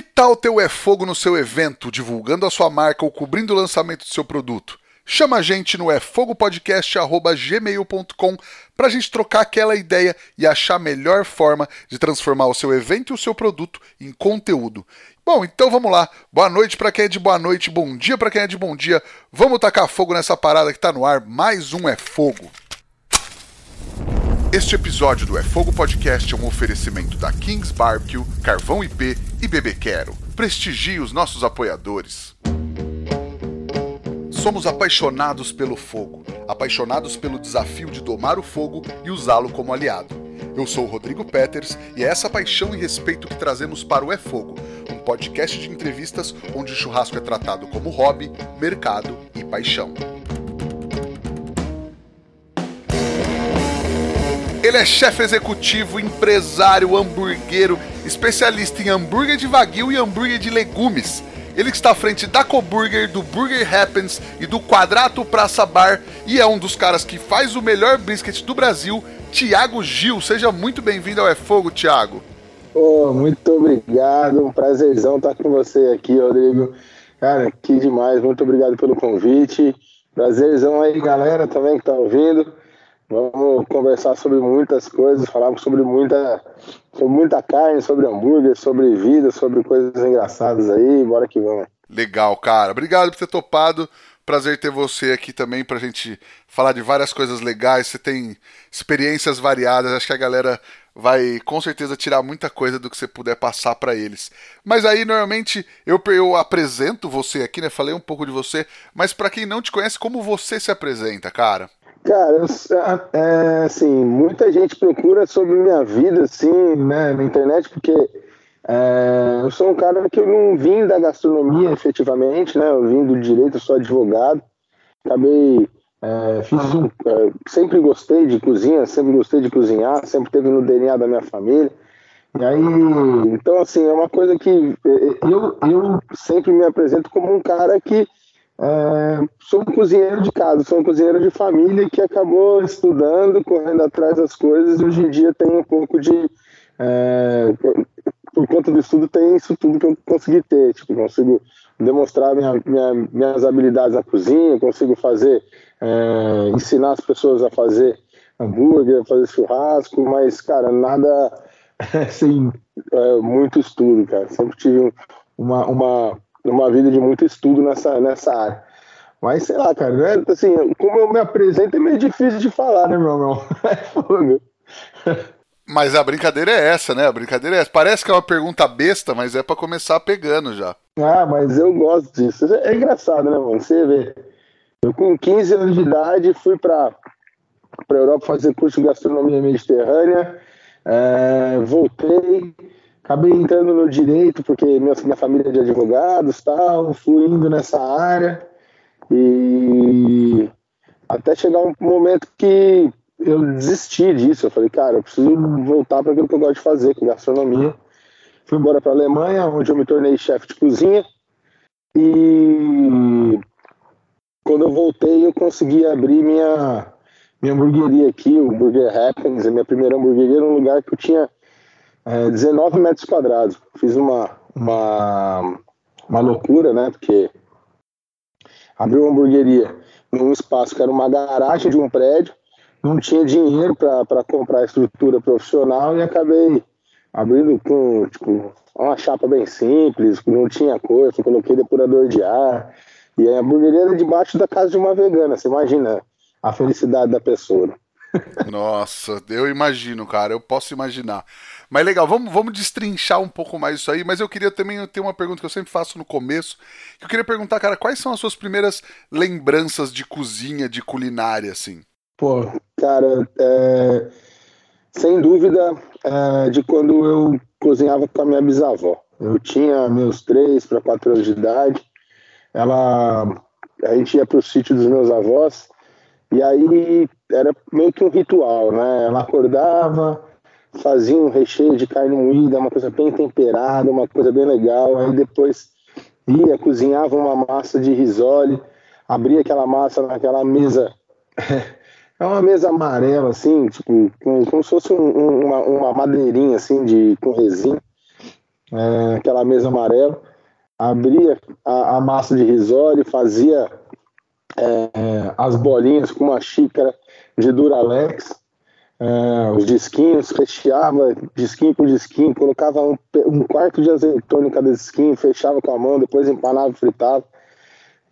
Que tal ter o É Fogo no seu evento, divulgando a sua marca ou cobrindo o lançamento do seu produto? Chama a gente no efogopodcast.gmail.com para a gente trocar aquela ideia e achar a melhor forma de transformar o seu evento e o seu produto em conteúdo. Bom, então vamos lá. Boa noite para quem é de boa noite, bom dia para quem é de bom dia. Vamos tacar fogo nessa parada que está no ar. Mais um É Fogo. Este episódio do É Fogo Podcast é um oferecimento da Kings Barbecue, Carvão IP e Bebê Quero. Prestigie os nossos apoiadores. Somos apaixonados pelo fogo, apaixonados pelo desafio de domar o fogo e usá-lo como aliado. Eu sou o Rodrigo Peters e é essa paixão e respeito que trazemos para o É Fogo, um podcast de entrevistas onde o churrasco é tratado como hobby, mercado e paixão. Ele é chefe executivo, empresário, hamburguero, especialista em hambúrguer de wagyu e hambúrguer de legumes. Ele que está à frente da Coburger, do Burger Happens e do Quadrato Praça Bar e é um dos caras que faz o melhor brisket do Brasil, Tiago Gil. Seja muito bem-vindo ao É Fogo, Tiago. Oh, muito obrigado, um prazerzão estar com você aqui, Rodrigo. Cara, que demais, muito obrigado pelo convite. Prazerzão aí, galera, também que tá ouvindo. Vamos conversar sobre muitas coisas, falar sobre muita, sobre muita carne, sobre hambúrguer, sobre vida, sobre coisas engraçadas aí. Bora que vamos. Legal, cara. Obrigado por ter topado. Prazer ter você aqui também pra gente falar de várias coisas legais. Você tem experiências variadas. Acho que a galera vai com certeza tirar muita coisa do que você puder passar para eles. Mas aí normalmente eu, eu apresento você aqui, né? Falei um pouco de você, mas para quem não te conhece, como você se apresenta, cara? Cara, eu, é, assim, muita gente procura sobre minha vida, assim, né, na internet, porque é, eu sou um cara que eu não vim da gastronomia, efetivamente, né, eu vim do direito, eu sou advogado, acabei, é, fiz um, é, sempre gostei de cozinha, sempre gostei de cozinhar, sempre teve no DNA da minha família, e aí, então, assim, é uma coisa que é, eu, eu sempre me apresento como um cara que é, sou um cozinheiro de casa, sou um cozinheiro de família que acabou estudando, correndo atrás das coisas e hoje em dia tem um pouco de. É, por conta do estudo, tem isso tudo que eu consegui ter. Tipo, consigo demonstrar minha, minha, minhas habilidades na cozinha, consigo fazer, é, ensinar as pessoas a fazer hambúrguer, fazer churrasco, mas, cara, nada assim, é, muito estudo, cara. Sempre tive uma, uma numa vida de muito estudo nessa, nessa área. Mas sei lá, cara, né? assim, como eu me apresento é meio difícil de falar, né, meu irmão? É fogo. Mas a brincadeira é essa, né? A brincadeira é essa. Parece que é uma pergunta besta, mas é para começar pegando já. Ah, mas eu gosto disso. É engraçado, né, mano? Você vê. Eu com 15 anos de idade fui para para Europa fazer curso de gastronomia mediterrânea. É, voltei, acabei entrando no direito porque minha, minha família é de advogados tal, fui indo nessa área e até chegar um momento que eu desisti disso. Eu falei, cara, eu preciso voltar para aquilo que eu gosto de fazer, que é gastronomia. Fui embora para a Alemanha, onde eu me tornei chefe de cozinha. E quando eu voltei, eu consegui abrir minha, minha hamburgueria aqui, o Burger Happens, a minha primeira hamburgueria, num lugar que eu tinha é, 19 metros quadrados. Fiz uma, uma, uma loucura, né? Porque abri uma hamburgueria num espaço que era uma garagem de um prédio, não tinha dinheiro para comprar estrutura profissional e acabei abrindo com tipo, uma chapa bem simples, não tinha coisa, coloquei depurador de ar. E a hamburgueria era debaixo da casa de uma vegana, você imagina a felicidade da pessoa. Nossa, eu imagino, cara, eu posso imaginar. Mas legal, vamos, vamos destrinchar um pouco mais isso aí. Mas eu queria também ter uma pergunta que eu sempre faço no começo. Que eu queria perguntar, cara, quais são as suas primeiras lembranças de cozinha, de culinária, assim? Pô, cara, é... sem dúvida, é... de quando eu cozinhava com a minha bisavó. Eu tinha meus três para quatro anos de idade. Ela, a gente ia para o sítio dos meus avós e aí era meio que um ritual, né? Ela acordava, fazia um recheio de carne moída, uma coisa bem temperada, uma coisa bem legal. Aí depois ia, cozinhava uma massa de risole, abria aquela massa naquela mesa. É uma mesa amarela, assim, tipo, como, como se fosse um, uma, uma madeirinha, assim, de, com resina. é, aquela mesa amarela, abria a, a massa de risório, fazia é, as bolinhas com uma xícara de Duralex, é, os disquinhos, recheava disquinho por disquinho, colocava um, um quarto de azeitona em cada disquinho, fechava com a mão, depois empanava e fritava.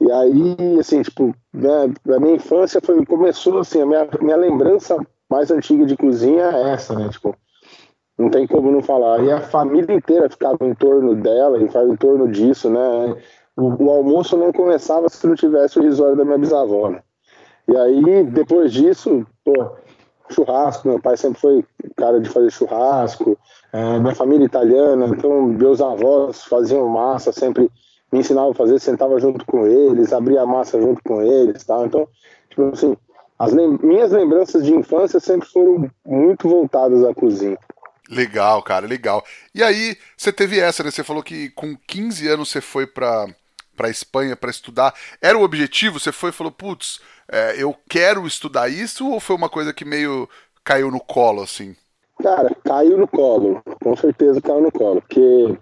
E aí, assim, tipo, né, a minha infância foi, começou assim, a minha, minha lembrança mais antiga de cozinha é essa, né? Tipo, não tem como não falar. E a família inteira ficava em torno dela, e em torno disso, né? O, almoço não começava se não tivesse o risório da minha bisavó, né? E aí, depois disso, pô, churrasco, meu pai sempre foi cara de fazer churrasco, é, minha família italiana, então meus avós faziam massa, sempre me ensinavam a fazer, sentava junto com eles, abria a massa junto com eles, tal. Então, tipo assim, as lem minhas lembranças de infância sempre foram muito voltadas à cozinha. Legal, cara, legal. E aí, você teve essa, né? Você falou que com 15 anos você foi para para Espanha para estudar. Era o objetivo? Você foi e falou, putz, é, eu quero estudar isso? Ou foi uma coisa que meio caiu no colo, assim? Cara, caiu no colo. Com certeza caiu no colo. Porque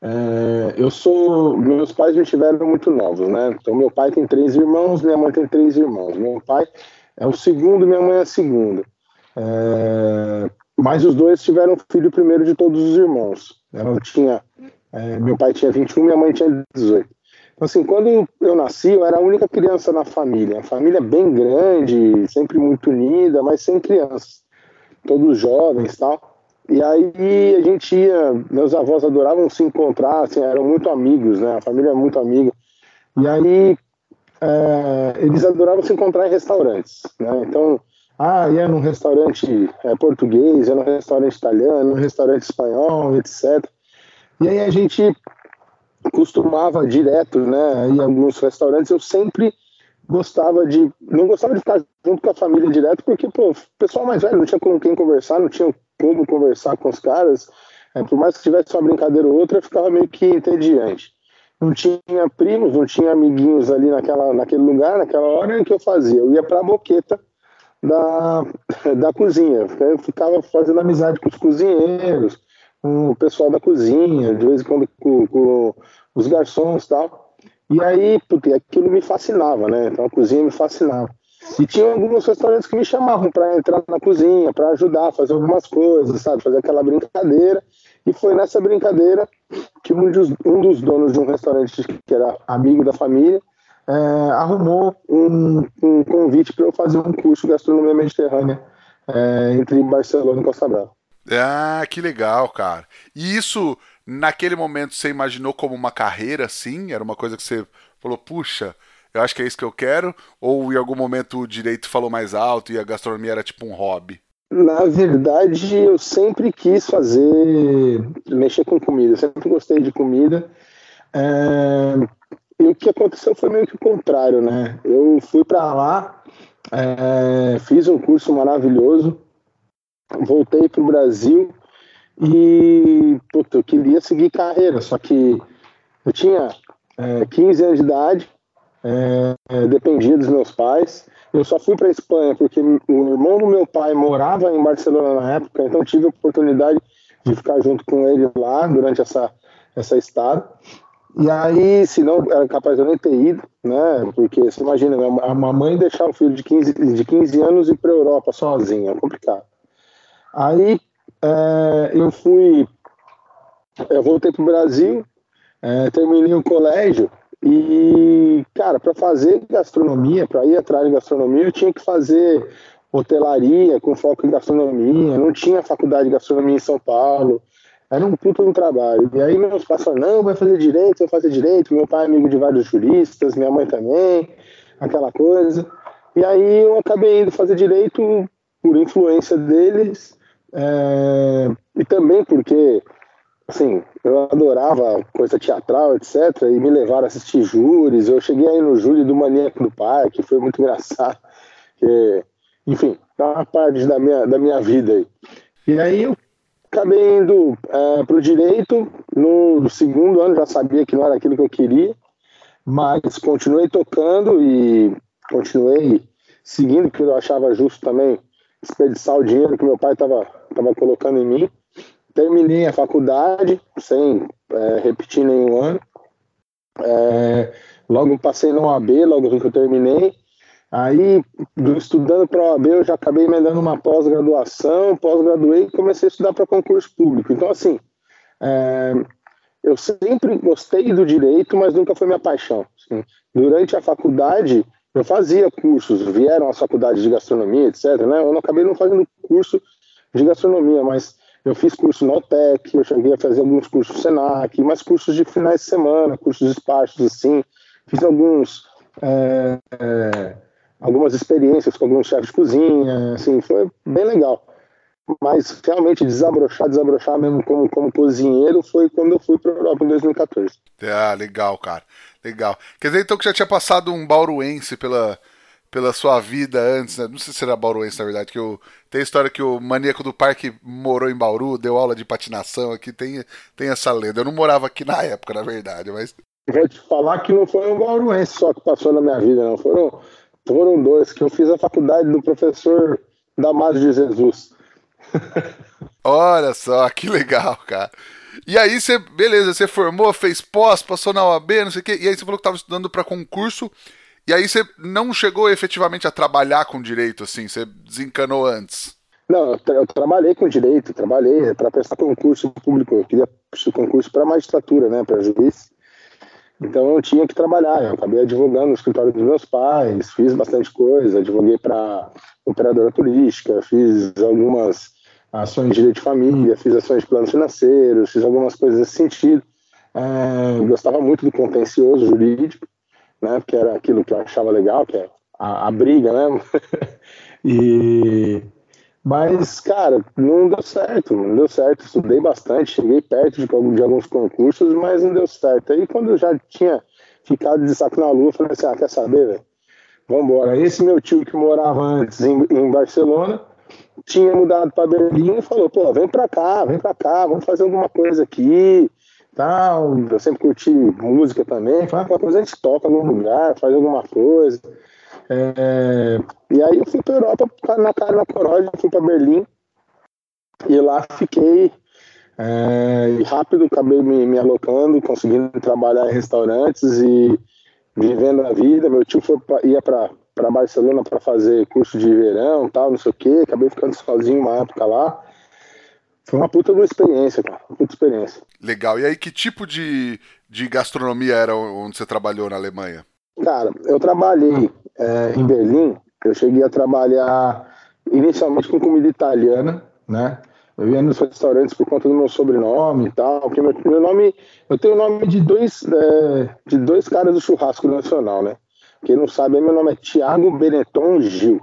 é, eu sou. Meus pais me tiveram muito novos, né? Então, meu pai tem três irmãos, minha mãe tem três irmãos. Meu pai é o segundo, minha mãe é a segunda. É, mas os dois tiveram filho primeiro de todos os irmãos. Ela tinha, é, meu pai tinha 21, minha mãe tinha 18. Então, assim, quando eu nasci, eu era a única criança na família. A família é bem grande, sempre muito unida, mas sem crianças. Todos jovens tal. E aí a gente ia, meus avós adoravam se encontrar, assim, eram muito amigos, né? A família é muito amiga. E aí é, eles adoravam se encontrar em restaurantes, né? Então, ah, ia num restaurante é, português, ia num restaurante italiano, num restaurante espanhol, etc. E aí a gente costumava direto, né? Em alguns restaurantes eu sempre gostava de. Não gostava de ficar junto com a família direto, porque, pô, o pessoal mais velho não tinha com quem conversar, não tinha como conversar com os caras, é, por mais que tivesse uma brincadeira ou outra, ficava meio que entediante. Não tinha primos, não tinha amiguinhos ali naquela, naquele lugar, naquela hora em que eu fazia. Eu ia para a boqueta da, da cozinha. Eu ficava fazendo amizade com os cozinheiros, com o pessoal da cozinha, de vez em quando com, com os garçons e tal. E aí, porque aquilo me fascinava, né? Então a cozinha me fascinava. E tinha alguns restaurantes que me chamavam para entrar na cozinha, para ajudar fazer algumas coisas, sabe? Fazer aquela brincadeira. E foi nessa brincadeira que um dos, um dos donos de um restaurante que era amigo da família é, arrumou um, um convite para eu fazer um curso de gastronomia mediterrânea é, entre Barcelona e Costa Brava. Ah, que legal, cara. E isso, naquele momento, você imaginou como uma carreira, sim? Era uma coisa que você falou, puxa, eu acho que é isso que eu quero? Ou em algum momento o direito falou mais alto e a gastronomia era tipo um hobby? Na verdade, eu sempre quis fazer, mexer com comida, sempre gostei de comida. É... E o que aconteceu foi meio que o contrário, né? Eu fui para lá, é... fiz um curso maravilhoso, voltei para o Brasil e puta, eu queria seguir carreira, só que eu tinha é, 15 anos de idade, é, é, dependia dos meus pais. Eu só fui para a Espanha porque o irmão do meu pai morava em Barcelona na época, então tive a oportunidade de ficar junto com ele lá durante essa, essa estada. E aí, se não, era capaz de eu nem ter ido, né? Porque você imagina, uma mãe deixar o filho de 15, de 15 anos ir para a Europa sozinha, é complicado. Aí é, eu fui, eu voltei para o Brasil, é, terminei o colégio e, cara, para fazer gastronomia, para ir atrás de gastronomia, eu tinha que fazer hotelaria com foco em gastronomia, não tinha faculdade de gastronomia em São Paulo, era um puto um trabalho. E aí meus pais falaram, não, vai fazer direito, vai fazer direito, meu pai é amigo de vários juristas, minha mãe também, aquela coisa. E aí eu acabei indo fazer direito por influência deles, é, e também porque assim, eu adorava coisa teatral, etc. E me levaram a assistir júris. Eu cheguei aí no júri do Maníaco do Parque, foi muito engraçado. Que, enfim, é uma parte da minha, da minha vida aí. E aí eu acabei indo é, para o direito. No segundo ano já sabia que não era aquilo que eu queria, mas continuei tocando e continuei seguindo, porque eu achava justo também desperdiçar o dinheiro que meu pai estava tava colocando em mim. terminei a faculdade sem é, repetir nenhum ano. É, logo passei no OAB, logo que eu terminei. Aí, estudando para a OAB, eu já acabei emendando uma pós-graduação, pós-graduei e comecei a estudar para concurso público. Então, assim, é, eu sempre gostei do direito, mas nunca foi minha paixão. Assim. Durante a faculdade, eu fazia cursos, vieram as faculdades de gastronomia, etc. Né? Eu não acabei não fazendo curso de gastronomia, mas eu fiz curso no OTEC, eu cheguei a fazer alguns cursos no Senac, mas cursos de finais de semana, cursos esparsos assim. Fiz alguns. É, é, algumas experiências com alguns chefes de cozinha, assim, foi bem legal. Mas realmente desabrochar, desabrochar mesmo como, como cozinheiro foi quando eu fui para a Europa em 2014. Ah, legal, cara. Legal. Quer dizer então que já tinha passado um bauruense pela, pela sua vida antes, né? Não sei se era bauruense, na verdade, que eu, tem a história que o maníaco do parque morou em Bauru, deu aula de patinação aqui, tem, tem essa lenda. Eu não morava aqui na época, na verdade, mas... Vou te falar que não foi um bauruense só que passou na minha vida, não. Foram foram dois, que eu fiz a faculdade do professor Damásio de Jesus. Olha só, que legal, cara. E aí você, beleza, você formou, fez pós, passou na OAB, não sei o quê, e aí você falou que estava estudando para concurso, e aí você não chegou efetivamente a trabalhar com direito, assim, você desencanou antes. Não, eu, tra eu trabalhei com direito, trabalhei para prestar concurso público, eu queria concurso para magistratura, né, para juiz. Então eu tinha que trabalhar. Eu acabei advogando no escritório dos meus pais, fiz bastante coisa, advoguei para operadora turística, fiz algumas ações de direito de família, fiz ações de planos financeiros, fiz algumas coisas nesse sentido. É, gostava muito do contencioso jurídico, né, porque era aquilo que eu achava legal, que é a, a briga, né? e mas, cara, não deu certo, não deu certo. Estudei bastante, cheguei perto de, de alguns concursos, mas não deu certo. Aí, quando eu já tinha ficado de saco na lua, falei assim: ah, quer saber, velho? Vambora. Esse meu tio que morava antes em, em Barcelona tinha mudado para Berlim e falou: pô, vem pra cá, vem pra cá, vamos fazer alguma coisa aqui. Tal. Eu sempre curti música também. Falei, ah, coisa a gente toca algum lugar, faz alguma coisa. É, e aí eu fui para Europa na cara na coragem, fui para Berlim e lá fiquei é, e rápido acabei me, me, alocando, conseguindo trabalhar em restaurantes e vivendo a vida. Meu tio foi pra, ia para para Barcelona para fazer curso de verão, tal, não sei o que. Acabei ficando sozinho uma época lá. Foi uma puta experiência, cara. Uma puta experiência. Legal. E aí, que tipo de, de gastronomia era onde você trabalhou na Alemanha? Cara, eu trabalhei é, em Berlim, eu cheguei a trabalhar inicialmente com comida italiana, né? Eu ia nos restaurantes por conta do meu sobrenome e tal, porque meu, meu nome, eu tenho o nome de dois, é, de dois caras do churrasco nacional, né? Quem não sabe, meu nome é Tiago Benetton Gil.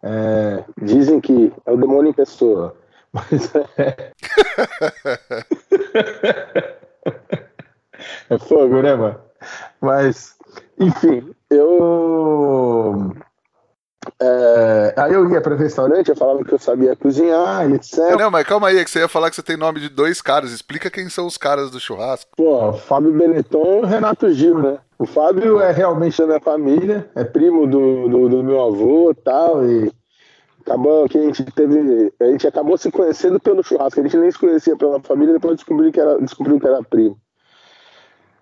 É, dizem que é o demônio em pessoa, mas é... é fogo, né, mano? Mas enfim, eu. É, aí eu ia para restaurante, eu falava que eu sabia cozinhar, etc. Não, mas calma aí, é que você ia falar que você tem nome de dois caras. Explica quem são os caras do churrasco. Pô, Fábio Benetton e Renato Gil, né? O Fábio é realmente da minha família, é primo do, do, do meu avô e tal, e acabou que a gente teve. A gente acabou se conhecendo pelo churrasco, a gente nem se conhecia pela família, depois descobriu que era, descobriu que era primo.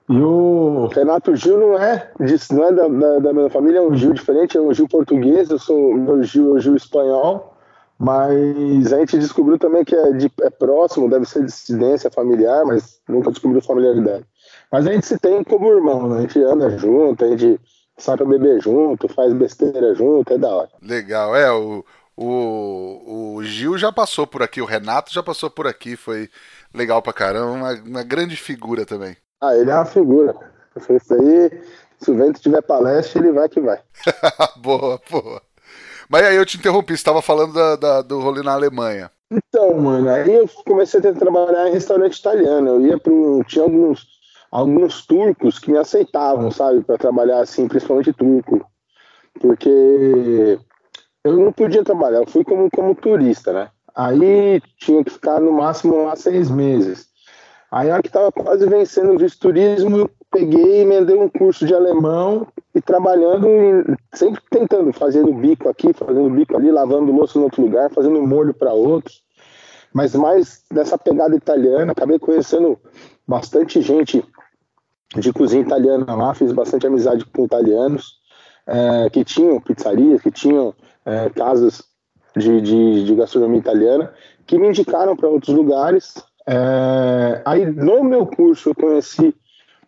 E o Renato Gil não é, não é da, da, da, minha família, é um Gil diferente, é um Gil português, eu sou meu Gil é um Gil espanhol, mas a gente descobriu também que é, de, é próximo, deve ser dissidência familiar, mas nunca descobriu familiaridade. Mas a gente se tem como irmão, né? a gente anda junto, a gente sai pra beber junto, faz besteira junto, é da hora. Legal, é, o, o, o Gil já passou por aqui, o Renato já passou por aqui, foi legal pra caramba, uma, uma grande figura também. Ah, ele é uma figura. Isso aí, se o vento tiver palestra, ele vai que vai. boa, boa. Mas aí eu te interrompi, você estava falando da, da, do rolê na Alemanha. Então, mano, aí eu comecei a trabalhar em restaurante italiano. Eu ia para Tinha alguns, alguns turcos que me aceitavam, sabe, para trabalhar assim, principalmente turco. Porque eu não podia trabalhar, eu fui como, como turista, né? Aí tinha que ficar no máximo lá seis meses. Aí, a hora que estava quase vencendo o visto turismo, eu peguei e emendei um curso de alemão e trabalhando, em, sempre tentando, fazendo bico aqui, fazendo bico ali, lavando louça em outro lugar, fazendo molho para outros. mas mais dessa pegada italiana. Acabei conhecendo bastante gente de cozinha italiana lá, fiz bastante amizade com italianos é, que tinham pizzarias, que tinham é, casas de, de, de, gastronomia italiana, que me indicaram para outros lugares. É, aí no meu curso eu conheci.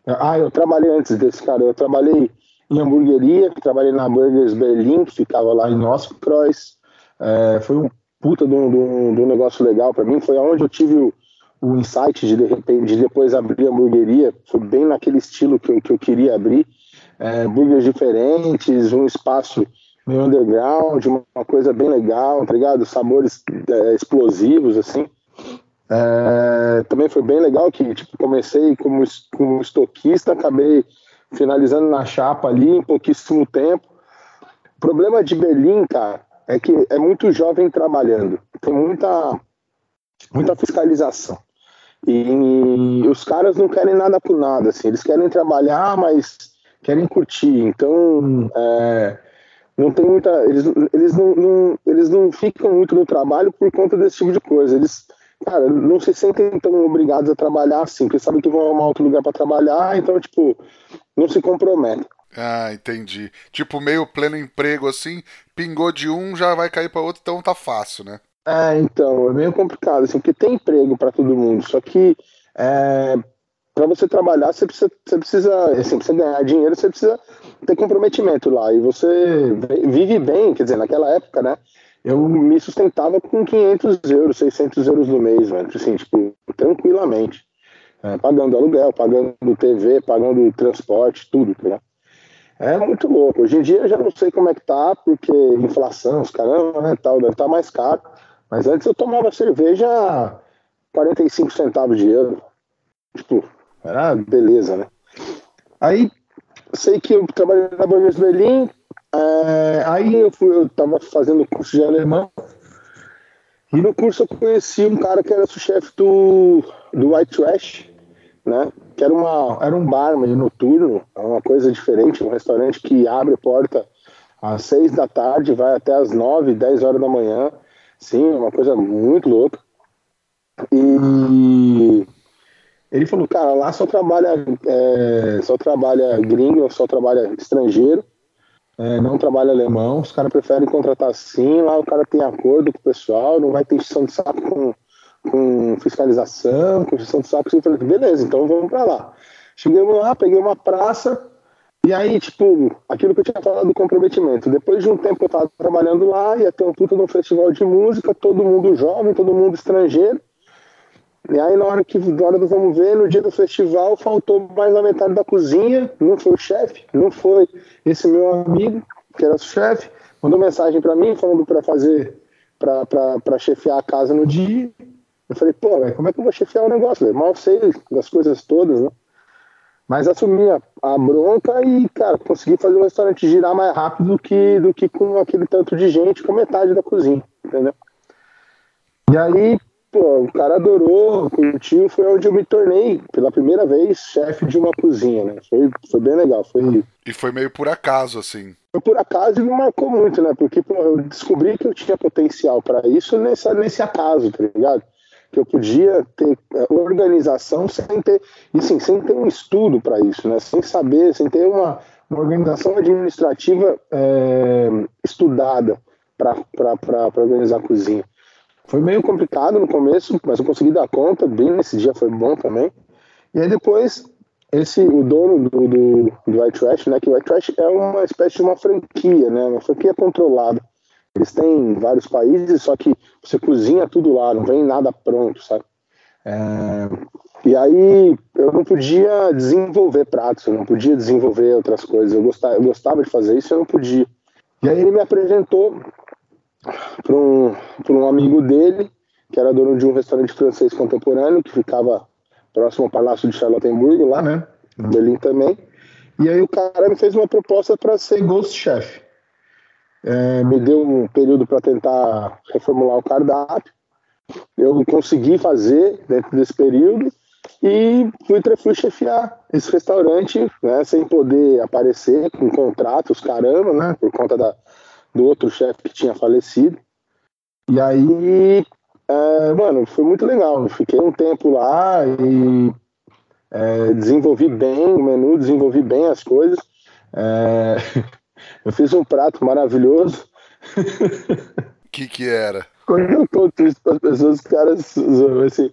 Ah, eu trabalhei antes desse cara, eu trabalhei em hamburgueria, trabalhei na Burgers Berlin, que ficava lá em Ostkreuz. É, foi um puta de um, de um, de um negócio legal para mim. Foi onde eu tive o, o insight de, de repente de depois abrir a hamburgueria. Foi bem naquele estilo que eu, que eu queria abrir é, burgers diferentes, um espaço meio underground, uma coisa bem legal, tá ligado? Sabores é, explosivos, assim. É, também foi bem legal que tipo, comecei como, como estoquista, acabei finalizando na chapa ali em pouquíssimo tempo. O problema de Berlim, cara, é que é muito jovem trabalhando, tem muita, muita fiscalização. E os caras não querem nada por nada, assim, eles querem trabalhar, mas querem curtir. Então, é, não tem muita. Eles, eles, não, não, eles não ficam muito no trabalho por conta desse tipo de coisa. Eles, cara, não se sentem tão obrigados a trabalhar assim, porque sabem que vão arrumar outro lugar para trabalhar, então, tipo, não se comprometem. Ah, entendi. Tipo, meio pleno emprego assim, pingou de um, já vai cair para outro, então tá fácil, né? É, então, é meio complicado, assim, porque tem emprego para todo mundo, só que é, para você trabalhar, você precisa, você precisa, assim, precisa ganhar dinheiro, você precisa ter comprometimento lá. E você vive bem, quer dizer, naquela época, né? Eu me sustentava com 500 euros, 600 euros no mês, velho, assim, tipo, tranquilamente. É, pagando aluguel, pagando TV, pagando transporte, tudo, tá É muito louco. Hoje em dia eu já não sei como é que tá, porque inflação, os caramba, né, tal, deve estar tá mais caro. Mas antes eu tomava cerveja 45 centavos de euro. Tipo, beleza, né? Aí, sei que eu trabalhei na Burgers Berlim, é, aí eu, fui, eu tava fazendo curso de alemão, e no curso eu conheci um cara que era o chefe do, do White Trash, né? Que era, uma, era um bar meio noturno, é uma coisa diferente, um restaurante que abre porta às seis da tarde, vai até às nove, dez horas da manhã. Sim, uma coisa muito louca. E ele falou, cara, lá só trabalha, é, só trabalha gringo, só trabalha estrangeiro, é, não trabalha alemão, os caras preferem contratar assim, lá o cara tem acordo com o pessoal, não vai ter extensão de saco com, com fiscalização, com extensão de saco. Eu falei, beleza, então vamos para lá. Chegamos lá, peguei uma praça, e aí, tipo, aquilo que eu tinha falado do comprometimento. Depois de um tempo eu tava trabalhando lá, ia ter um puta de um festival de música, todo mundo jovem, todo mundo estrangeiro. E aí, na hora que na hora do vamos ver, no dia do festival, faltou mais da metade da cozinha. Não foi o chefe, não foi esse meu amigo, que era o chefe. Mandou mensagem para mim falando para fazer, para chefiar a casa no dia. Eu falei, pô, véio, como é que eu vou chefiar o negócio? Véio? Mal sei das coisas todas, né? Mas assumi a, a, bronca e, cara, consegui fazer o restaurante girar mais rápido do que, do que com aquele tanto de gente com metade da cozinha, entendeu? E aí, pô, o cara adorou, curtiu, foi onde eu me tornei, pela primeira vez, chefe de uma cozinha, né? Foi, foi bem legal. Foi... E foi meio por acaso, assim. Foi por acaso e me marcou muito, né? Porque pô, eu descobri que eu tinha potencial para isso nesse, nesse acaso, tá ligado? Que eu podia ter é, organização sem ter, e sim, sem ter um estudo para isso, né? Sem saber, sem ter uma, uma organização administrativa é, estudada para organizar a cozinha. Foi meio complicado no começo, mas eu consegui dar conta, bem nesse dia foi bom também. E aí depois, esse, o dono do, do, do White Trash, né, que o White Trash é uma espécie de uma franquia, né, uma franquia controlada. Eles têm vários países, só que você cozinha tudo lá, não vem nada pronto, sabe? É, e aí eu não podia desenvolver pratos, eu não podia desenvolver outras coisas. Eu gostava, eu gostava de fazer isso, eu não podia. E aí ele me apresentou para um, um amigo dele, que era dono de um restaurante francês contemporâneo, que ficava próximo ao Palácio de Charlottenburg, lá, né? Em Berlim também. E aí o cara me fez uma proposta para ser ghost chef. É, me deu um período para tentar reformular o cardápio. Eu consegui fazer dentro desse período e fui, fui chefiar esse restaurante, né, sem poder aparecer com contratos, caramba, né, por conta da, do outro chefe que tinha falecido. E aí é, mano, foi muito legal. Fiquei um tempo lá e é, desenvolvi bem o menu, desenvolvi bem as coisas. É, eu fiz um prato maravilhoso. O que que era? Quando eu conto isso para as pessoas, os caras assim,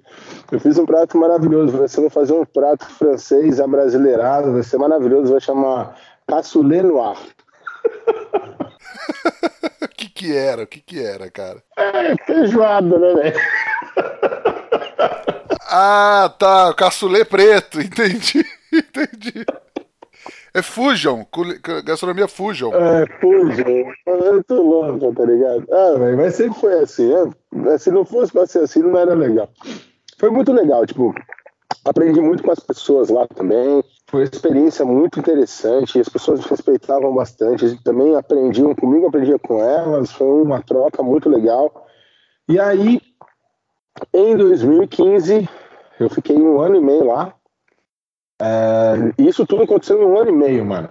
eu fiz um prato maravilhoso. Você vai fazer um prato francês abrasileirado, vai ser maravilhoso, vai chamar cassoulet noir. O que que era? O que que era, cara? É, feijoada, né, velho? Ah, tá, cassoulet preto, entendi, entendi. É Fusion, gastronomia Fusion. É, Fusion. É muito louco, tá ligado? Ah, velho, mas sempre foi assim, né? Se não fosse pra ser assim, não era legal. Foi muito legal, tipo, aprendi muito com as pessoas lá também. Foi uma experiência muito interessante, as pessoas respeitavam bastante, também aprendiam comigo, aprendia com elas, foi uma troca muito legal. E aí, em 2015, eu fiquei um ano e meio lá. É, isso tudo aconteceu em um ano e meio, mano.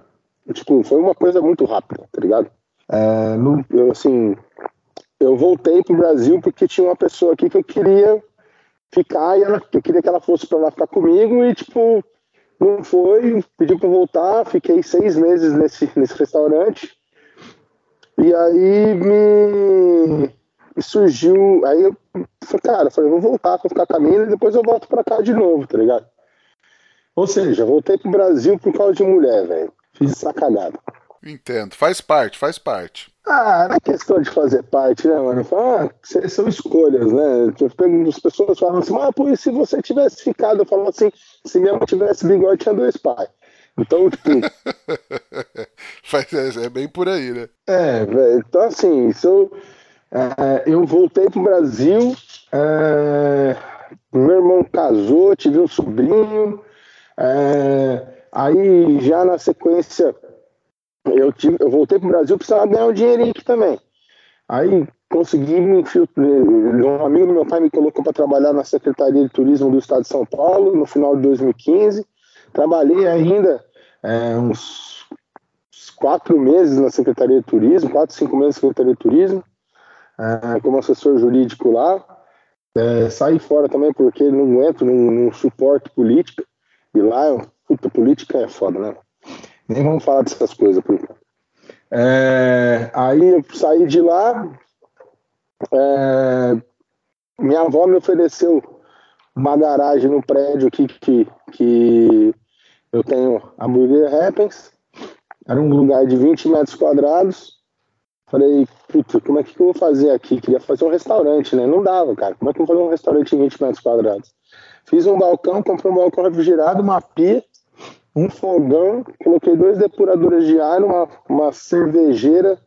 Tipo, foi uma coisa muito rápida, tá ligado? É, no, eu, assim, eu voltei pro Brasil porque tinha uma pessoa aqui que eu queria ficar e ela, eu queria que ela fosse para lá ficar comigo e, tipo, não foi, pediu para voltar, fiquei seis meses nesse, nesse restaurante. E aí me, surgiu. Aí eu falei, cara, falei, vou voltar, vou ficar caminho e depois eu volto para cá de novo, tá ligado? Ou seja, voltei pro Brasil por causa de mulher, velho. Fiz sacanagem. Entendo, faz parte, faz parte. Ah, não é questão de fazer parte, né, mano? Ah, são escolhas, né? As pessoas falam assim, ah, pô, e se você tivesse ficado? Eu falo assim, se minha mãe tivesse bigode, tinha dois pais. Então, tipo. é, é bem por aí, né? É, velho. Então, assim, se eu, é, eu voltei pro Brasil, é, meu irmão casou, tive um sobrinho, é, aí já na sequência eu, tive, eu voltei para o Brasil precisava ganhar um dinheirinho aqui também. Aí consegui me infiltrar. Um amigo do meu pai me colocou para trabalhar na Secretaria de Turismo do Estado de São Paulo no final de 2015. Trabalhei ainda é, uns, uns, quatro meses na Secretaria de Turismo, quatro, cinco meses na Secretaria de Turismo, é, como assessor jurídico lá. É, saí fora também porque não aguento, não, não suporto política. E lá, puta, política é foda, né? Nem vamos falar dessas coisas por. É, aí eu saí de lá. É, minha avó me ofereceu uma garagem no prédio aqui que, que eu tenho a Burger Happens. Era um lugar de 20 metros quadrados. Falei, puta, como é que eu vou fazer aqui? Queria fazer um restaurante, né? Não dava, cara. Como é que eu vou fazer um restaurante em 20 metros quadrados? Fiz um balcão, comprei um balcão refrigerado, uma pia um fogão, coloquei dois depuradores de ar, uma, uma cervejeira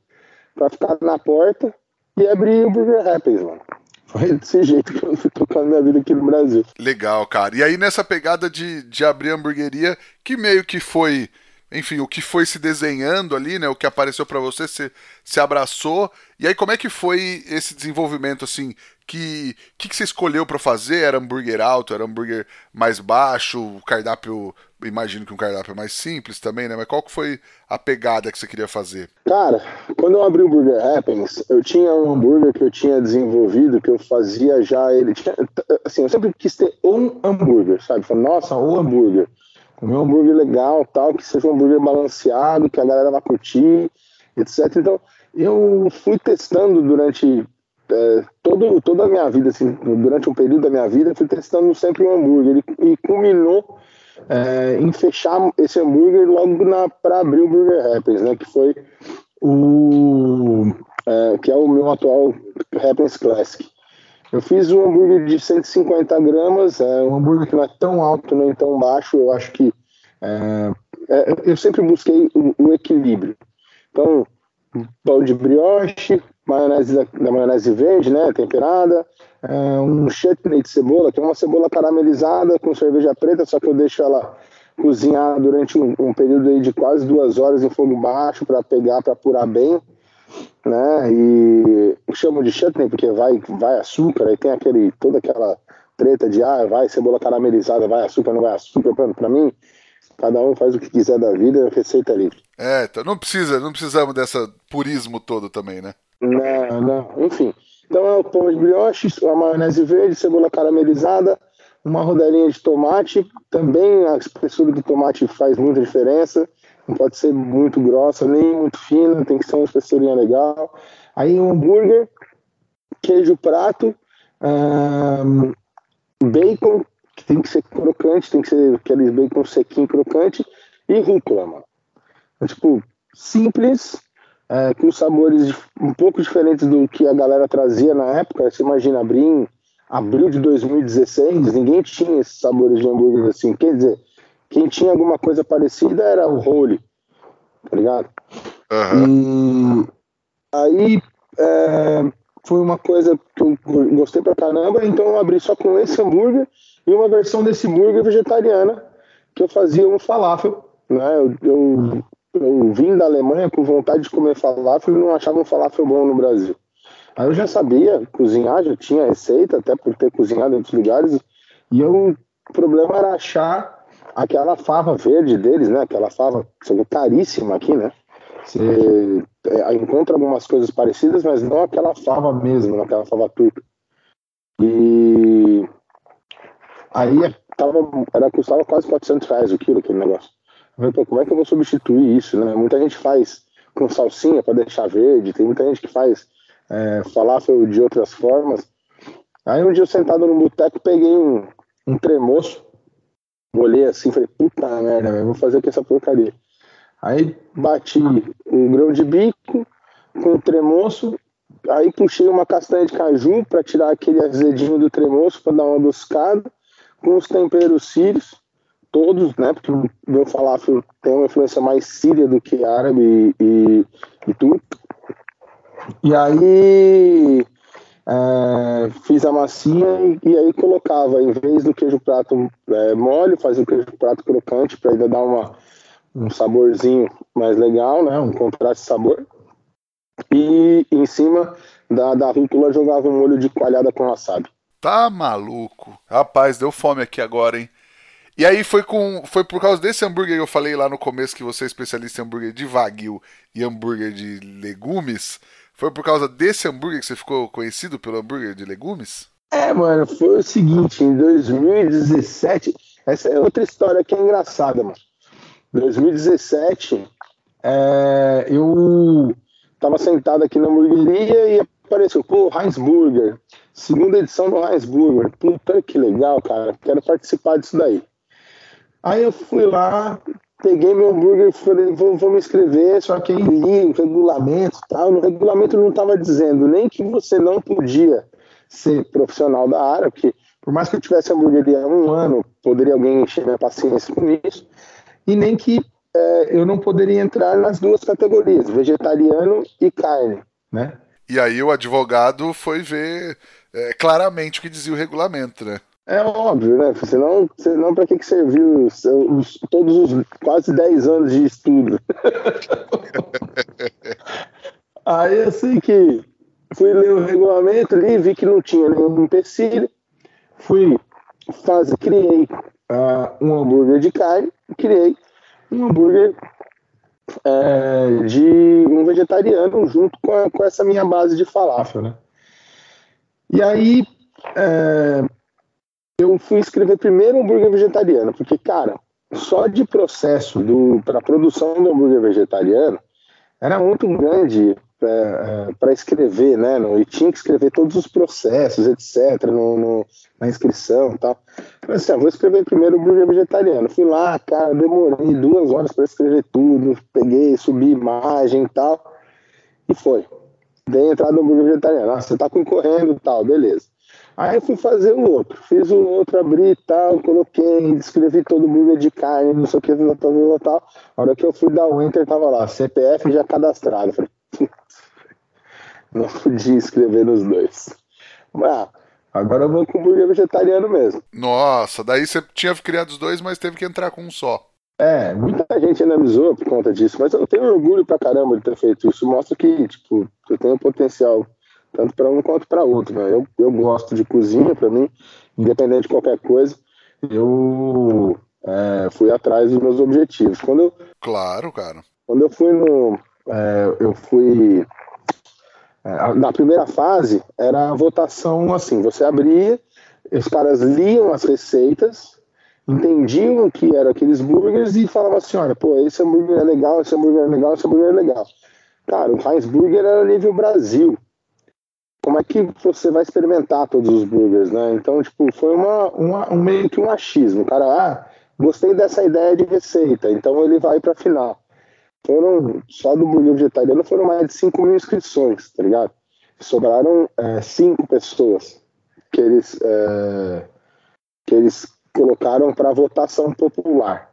para ficar na porta e abri o Burger Happens, mano. Foi desse jeito que eu fui tocando minha vida aqui no Brasil. Legal, cara. E aí nessa pegada de, de abrir a hamburgueria, que meio que foi enfim, o que foi se desenhando ali, né? O que apareceu para você, se, se abraçou. E aí, como é que foi esse desenvolvimento, assim? Que que, que você escolheu para fazer? Era hambúrguer alto? Era hambúrguer mais baixo? O cardápio, imagino que um cardápio mais simples também, né? Mas qual que foi a pegada que você queria fazer? Cara, quando eu abri o Burger Happens, eu tinha um hambúrguer que eu tinha desenvolvido, que eu fazia já ele. Tinha, assim, eu sempre quis ter um hambúrguer, sabe? Falei, nossa, um hambúrguer comer um hambúrguer legal, tal, que seja um hambúrguer balanceado, que a galera vai curtir, etc. Então, eu fui testando durante é, todo, toda a minha vida, assim, durante um período da minha vida, fui testando sempre um hambúrguer e, e culminou é, em fechar esse hambúrguer logo para abrir o Burger Happens, né, que foi o é, que é o meu atual Happens Classic. Eu fiz um hambúrguer de 150 gramas, é um hambúrguer que não é tão alto nem tão baixo. Eu acho que é, é, eu sempre busquei um, um, equilíbrio. Então, pão de brioche, maionese da, da maionese verde, né, temperada, é, um chutney de cebola, que é uma cebola caramelizada com cerveja preta, só que eu deixo ela cozinhar durante um, um período de quase duas horas em fogo baixo para pegar, para apurar bem né? E chamo de chutney porque vai, vai açúcar, aí tem aquele, toda aquela treta de ah, vai cebola caramelizada, vai açúcar, não vai açúcar, para mim, cada um faz o que quiser da vida, receita livre. É, então não precisa, não precisamos dessa purismo todo também, né? Não, não, enfim. Então é o pão de brioche, a maionese verde, cebola caramelizada, uma rodelinha de tomate. Também a espessura do tomate faz muita diferença. Não pode ser muito grossa, nem muito fina, tem que ser uma espessurinha legal. Aí um hambúrguer, queijo prato, bacon, que tem que ser crocante, tem que ser aquele bacon sequinho crocante, e rúcula, mano. É, tipo, simples, é, com sabores um pouco diferentes do que a galera trazia na época. Você imagina abrir em abril de 2016, ninguém tinha esses sabores de hambúrguer assim. Quer dizer, quem tinha alguma coisa parecida era o Holy, tá ligado? Uhum. E aí é, foi uma coisa que eu gostei pra caramba, então eu abri só com esse hambúrguer e uma versão desse hambúrguer vegetariana que eu fazia um falafel, né? Eu, eu, eu vim da Alemanha com vontade de comer falafel e não achava um falafel bom no Brasil. Aí eu já sabia cozinhar, já tinha receita, até por ter cozinhado em outros lugares, e eu, o problema era achar aquela fava verde deles, né? Aquela fava que caríssima aqui, né? Você é, encontra algumas coisas parecidas, mas não aquela fava mesmo, aquela fava turca. E aí tava, era, custava quase 400 reais o quilo aquele negócio. Falei, como é que eu vou substituir isso, né? Muita gente faz com salsinha para deixar verde, tem muita gente que faz é, falafel de outras formas. Aí um dia eu sentado no boteco peguei um, um tremoço olhei assim falei, puta merda, vou fazer com essa porcaria. Aí bati um grão de bico com tremoço, aí puxei uma castanha de caju para tirar aquele azedinho do tremoço para dar uma buscada, com os temperos sírios, todos, né? Porque meu falafel tem uma influência mais síria do que árabe e, e, turco. E aí é, fiz a massinha e, e, aí colocava, em vez do queijo prato é, mole, fazia o queijo prato crocante para ainda dar uma, um saborzinho mais legal, né? Um contraste de sabor. E em cima da, da rúcula jogava um molho de coalhada com wasabi. Tá maluco. Rapaz, deu fome aqui agora, hein? E aí foi com foi por causa desse hambúrguer que eu falei lá no começo que você é especialista em hambúrguer de wagyu e hambúrguer de legumes foi por causa desse hambúrguer que você ficou conhecido pelo hambúrguer de legumes? É, mano, foi o seguinte, em 2017, essa é outra história que é engraçada, mano. 2017, é, eu tava sentado aqui na hamburgueria e apareceu, pô, Heinz Burger, segunda edição do Heinz Burger. Puta que legal, cara, quero participar disso daí. Aí eu fui lá, peguei meu hambúrguer e falei, vou, vou me inscrever, só que aí li o regulamento e tal. No regulamento não estava dizendo nem que você não podia ser profissional da área, porque por mais que eu tivesse hambúrgueria há um ano, poderia alguém encher minha paciência com isso, e nem que é, eu não poderia entrar nas duas categorias, vegetariano e carne, né? E aí o advogado foi ver é, claramente o que dizia o regulamento, né? É óbvio, né? Senão, senão para que, que serviu os, os, todos os quase 10 anos de estudo? Aí assim que fui ler o regulamento ali, vi que não tinha nenhum empecilho, fui fazer, criei uh, um hambúrguer de carne, criei um hambúrguer é, de um vegetariano junto com, a, com essa minha base de falafel, né? E aí é, eu fui escrever primeiro hambúrguer vegetariano, porque, cara, só de processo para produção do hambúrguer vegetariano era muito grande é, é para escrever, né? E tinha que escrever todos os processos, etc., no, no na inscrição e tal. Eu assim, ah, vou escrever primeiro o hambúrguer vegetariano. Fui lá, cara, demorei duas horas para escrever tudo, peguei, subi imagem e tal, e foi. Dei entrada no hambúrguer vegetariano. Ah, você tá concorrendo e tal, beleza. Aí fui fazer o outro, fiz o outro, abri e tal, coloquei, escrevi todo mundo de carne, não sei o que, tal, tal, tal. A hora que eu fui dar o enter, tava lá, CPF já cadastrado. Falei, não podia escrever nos dois. Ah, agora eu vou com hambúrguer vegetariano mesmo. Nossa, daí você tinha criado os dois, mas teve que entrar com um só. É, muita gente analisou por conta disso, mas eu tenho orgulho pra caramba de ter feito isso. Mostra que, tipo, eu tenho potencial tanto para um quanto para outro. Né? Eu, eu gosto de cozinha, para mim, independente de qualquer coisa, eu é, fui atrás dos meus objetivos. Quando eu, claro, cara. Quando eu fui no. É, eu fui É, na primeira fase, era a votação assim: você abria, os caras liam as receitas, entendiam o que eram aqueles burgers e falavam assim: olha, pô, esse hambúrguer é legal, esse hambúrguer é legal, esse hambúrguer é legal. Cara, o Heinz Burger era nível Brasil. Como é que você vai experimentar todos os burgers, né? Então, tipo, foi uma, uma um meio que um achismo. O cara, ah, gostei dessa ideia de receita, então ele vai pra final. Foram, só do burger vegetariano foram mais de 5 mil inscrições, tá ligado? Sobraram é, cinco pessoas que eles, é, que eles colocaram para votação popular.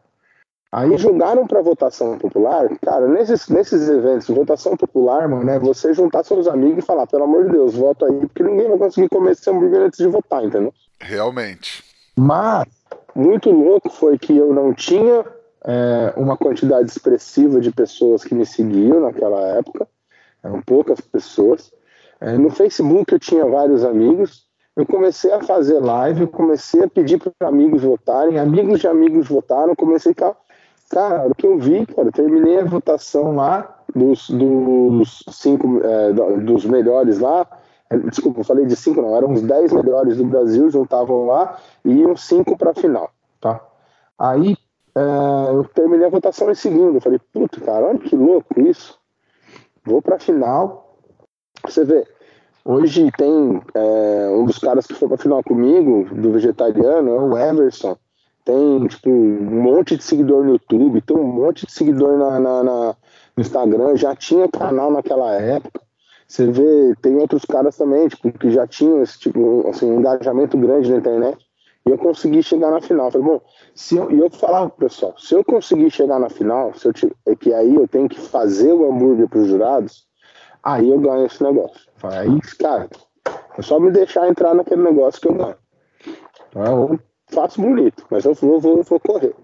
Aí jogaram para votação popular, cara, nesses, nesses eventos, votação popular, mano, é você juntar seus amigos e falar, pelo amor de Deus, voto aí, porque ninguém vai conseguir comer esse hambúrguer antes de votar, entendeu? Realmente. Mas, muito louco foi que eu não tinha é, uma quantidade expressiva de pessoas que me seguiam naquela época, eram poucas pessoas. É, no Facebook eu tinha vários amigos, eu comecei a fazer live, eu comecei a pedir para amigos votarem, amigos de amigos votaram, comecei a Cara, o que eu vi, cara, terminei a votação lá dos, dos cinco, é, dos melhores lá. É, desculpa, eu falei de cinco, não, eram os dez melhores do Brasil, juntavam lá e iam cinco para final, tá? Aí é, eu terminei a votação em segundo. Eu falei, puta, cara, olha que louco isso. Vou para final. Você vê, hoje tem é, um dos caras que foi para final comigo, do vegetariano, é o Everson tem tipo, um monte de seguidor no YouTube, tem um monte de seguidor na, na, na, no Instagram, já tinha canal naquela época. Você vê, tem outros caras também, tipo, que já tinham esse tipo, assim, um engajamento grande na internet. E eu consegui chegar na final. falei, bom, se eu, e eu falava pro pessoal, se eu conseguir chegar na final, se eu, é que aí eu tenho que fazer o hambúrguer pros jurados, aí eu ganho esse negócio. Aí, cara, é só me deixar entrar naquele negócio que eu ganho. Então, faço bonito, mas eu vou, vou, vou correr.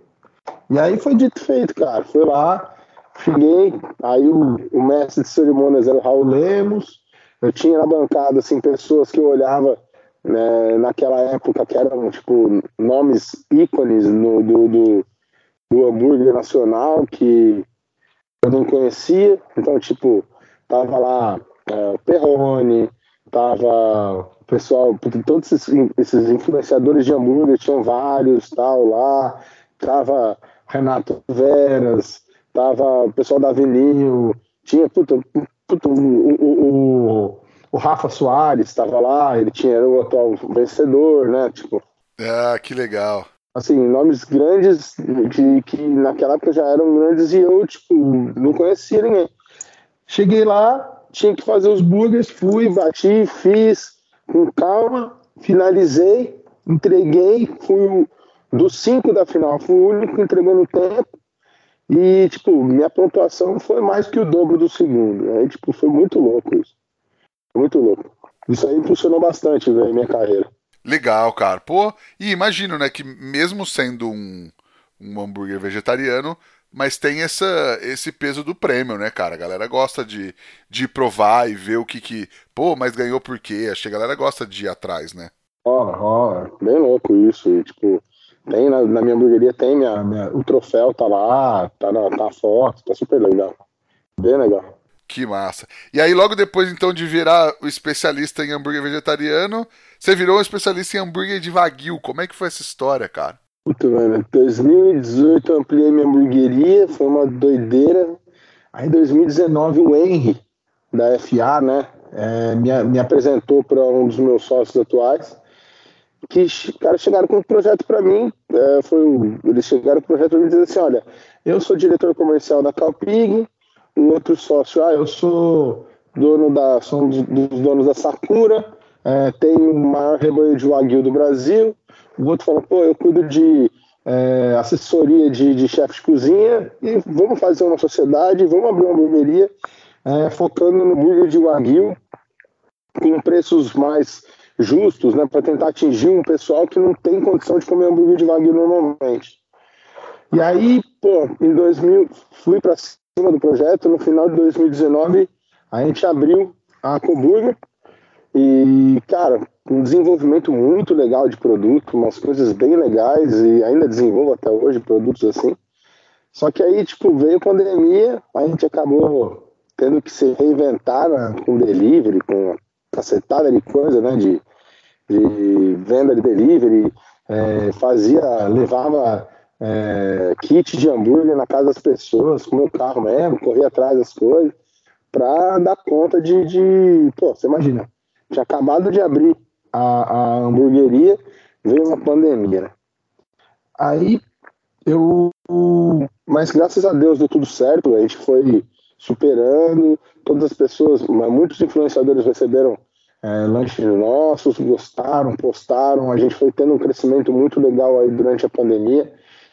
E aí foi dito feito, cara. Fui lá, cheguei, aí o, o mestre de cerimônias era o Raul Lemos. Eu tinha na bancada, assim, pessoas que eu olhava né, naquela época que eram, tipo, nomes ícones no, do, do, do hambúrguer nacional que eu não conhecia. Então, tipo, tava lá é, o Perrone, tava pessoal, todos esses, esses influenciadores de hambúrguer tinham vários, tal, lá, tava Renato Veras, tava o pessoal da Avenil, tinha, puta, puta, o, o, o, Rafa Soares estava lá, ele tinha, era o atual vencedor, né, tipo... Ah, que legal. Assim, nomes grandes que, que naquela época já eram grandes e eu, tipo, não conhecia ninguém. Cheguei lá, tinha que fazer os burgers, fui, bati, fiz, com calma, finalizei, entreguei, fui o, dos cinco da final, fui o único entregando o tempo. E, tipo, minha pontuação foi mais que o dobro do segundo. Aí, tipo, foi muito louco isso. Muito louco. Isso aí funcionou bastante, velho, minha carreira. Legal, cara. Pô, e imagino, né, que mesmo sendo um, um hambúrguer vegetariano, mas tem essa, esse peso do prêmio, né, cara? A galera gosta de, de provar e ver o que que. Pô, mas ganhou por quê? Acho que a galera gosta de ir atrás, né? Ó, ó, bem louco isso. E, tipo, tem na, na, minha hamburgueria tem minha, minha, o troféu, tá lá, tá na tá foto, tá super legal. Bem legal. Que massa. E aí, logo depois, então, de virar o especialista em hambúrguer vegetariano, você virou um especialista em hambúrguer de Wagyu. Como é que foi essa história, cara? Puta, mano, 2018 eu ampliei minha hamburgueria, foi uma doideira. Aí em 2019 o Henry, da FA, né, é, me, me apresentou para um dos meus sócios atuais, que cara chegaram com um projeto para mim, é, foi eles chegaram com um projeto para mim dizendo assim, olha, eu sou diretor comercial da Calpig, o outro sócio, ah, eu sou dono da, sou um dos, dos donos da Sakura, é, tenho o maior rebanho de Wagyu do Brasil, o outro fala, pô, eu cuido de é, assessoria de, de chefe de cozinha e vamos fazer uma sociedade, vamos abrir uma hamburgueria é, focando no burger de Wagyu com preços mais justos, né, para tentar atingir um pessoal que não tem condição de comer hambúrguer de Wagyu normalmente. E aí, pô, em 2000, fui para cima do projeto, no final de 2019, a gente abriu a Coburger e, cara, um desenvolvimento muito legal de produto, umas coisas bem legais e ainda desenvolvo até hoje produtos assim. Só que aí, tipo, veio a pandemia, a gente acabou tendo que se reinventar né, com delivery, com cacetada de coisa, né? De, de venda de delivery, é, fazia, levava é, kit de hambúrguer na casa das pessoas, com meu carro mesmo, corria atrás das coisas, para dar conta de, de. Pô, você imagina, tinha acabado de abrir a, a hamburgueria, veio uma pandemia, né? Aí eu. Mas graças a Deus deu tudo certo, a gente foi superando, todas as pessoas, muitos influenciadores receberam é, lanches nossos, gostaram, postaram, a gente foi tendo um crescimento muito legal aí durante a pandemia,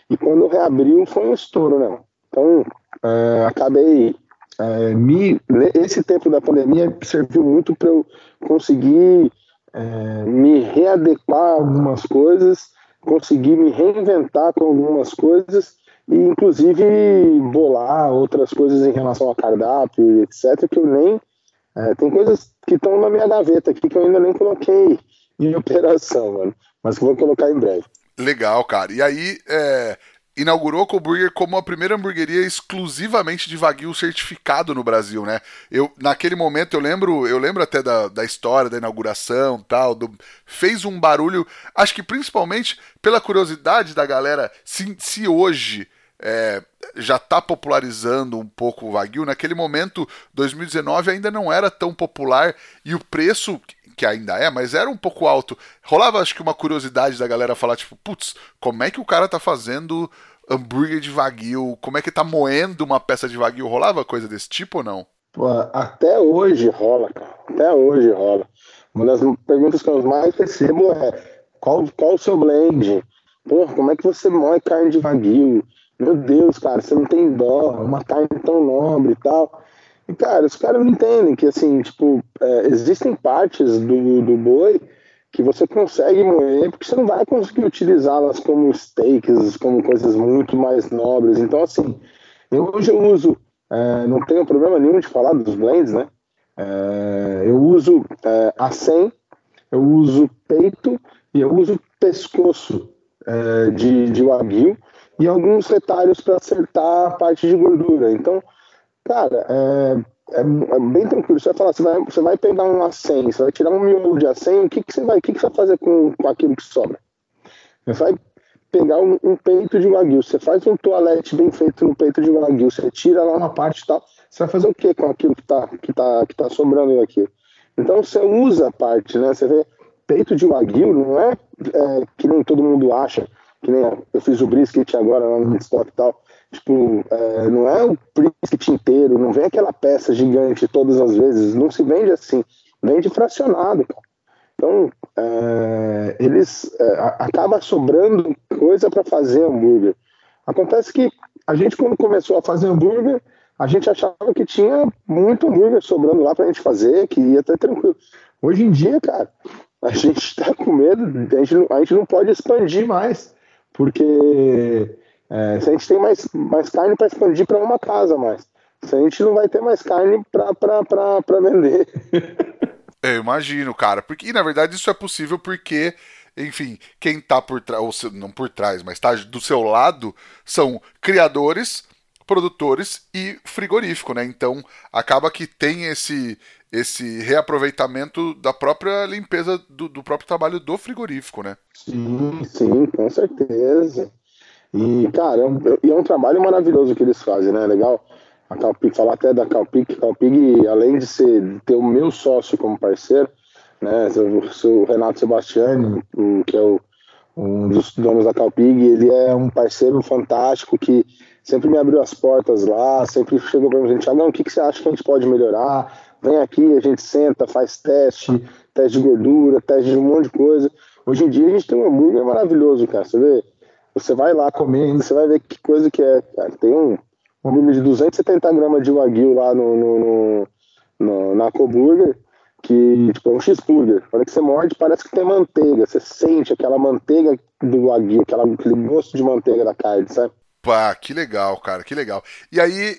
e quando reabriu foi um estouro, né? Então, é, acabei é, me, esse tempo da pandemia serviu muito para eu conseguir é, me readequar a algumas coisas, conseguir me reinventar com algumas coisas e inclusive bolar outras coisas em relação a cardápio, etc, que eu nem é, tem coisas que estão na minha gaveta aqui que eu ainda nem coloquei em operação, mano, mas que vou colocar em breve. Legal, cara. E aí, é, inaugurou o Burger como a primeira hamburgueria exclusivamente de Wagyu certificado no Brasil, né? Eu naquele momento eu lembro, eu lembro até da, da história da inauguração, tal, do, fez um barulho, acho que principalmente pela curiosidade da galera, se, se hoje é, já está popularizando um pouco o Wagyu. Naquele momento, 2019 ainda não era tão popular e o preço que ainda é, mas era um pouco alto. Rolava, acho que, uma curiosidade da galera falar, tipo, putz, como é que o cara tá fazendo hambúrguer de Wagyu? Como é que tá moendo uma peça de Wagyu? Rolava coisa desse tipo ou não? Pô, até hoje rola, cara. Até hoje rola. Uma das perguntas que eu mais recebo é qual, qual o seu blend? Pô, como é que você moe carne de Wagyu? Meu Deus, cara, você não tem dó, uma carne tão nobre e tal. E, cara, os caras não entendem que, assim, tipo, é, existem partes do, do boi que você consegue moer, porque você não vai conseguir utilizá-las como steaks, como coisas muito mais nobres. Então, assim, eu, hoje eu uso, é, não tenho problema nenhum de falar dos blends, né? É, eu uso é, a 100, eu uso peito e eu uso pescoço é, de, de wagyu e alguns retalhos para acertar a parte de gordura. Então, Cara, é, é, é, bem tranquilo. Você vai falar, você vai, você vai pegar um acém, você vai tirar um miolo de acém, o que, que você vai, o que, que você vai fazer com, com aquilo que sobra? Você vai pegar um, um, peito de wagyu, você faz um toalete bem feito no peito de wagyu, você tira lá uma parte e tal, você vai fazer o que com aquilo que tá, que tá, que tá sobrando aqui? Então você usa a parte, né? Você vê, peito de wagyu não é, é que nem todo mundo acha, que nem eu fiz o brisket agora lá no estoque e tal. Tipo, é, não é o brisket inteiro, não vem aquela peça gigante todas as vezes, não se vende assim, vende fracionado, cara. Então, é, eles é, acaba sobrando coisa para fazer hambúrguer. Acontece que a gente, quando começou a fazer hambúrguer, a gente achava que tinha muito hambúrguer sobrando lá para a gente fazer, que ia até tranquilo. Hoje em dia, cara, a gente está com medo, a gente, a gente não pode expandir mais, porque é, se a gente tem mais, mais carne para expandir para uma casa mais. Se a gente não vai ter mais carne para vender. Eu imagino, cara. Porque, e na verdade isso é possível porque, enfim, quem tá por trás, ou não por trás, mas tá do seu lado, são criadores, produtores e frigorífico, né? Então acaba que tem esse esse reaproveitamento da própria limpeza do, do próprio trabalho do frigorífico, né? Sim, sim, com certeza. E, cara, é um, é um trabalho maravilhoso que eles fazem, né? Legal. A Calpig, falar até da Calpig, Calpig, além de ser ter o meu sócio como parceiro, né? O, Renato Sebastiani, que é o, um dos donos da Calpig, ele é um parceiro fantástico que sempre me abriu as portas lá, sempre chegou para mim, Tiagão, o que, que você acha que a gente pode melhorar? Vem aqui, a gente senta, faz teste, teste de gordura, teste de um monte de coisa. Hoje em dia a gente tem um hambúrguer maravilhoso, cara. Você vê, você vai lá comer ainda, você vai ver que coisa que é, cara. Tem um volume de 270 gramas de wagyu lá no, no, no, no na Coburger, que tipo, é um cheeseburger. Quando você morde, parece que tem manteiga. Você sente aquela manteiga do wagyu, aquela, aquele gosto de manteiga da carne, sabe? Pá, que legal, cara, que legal. E aí,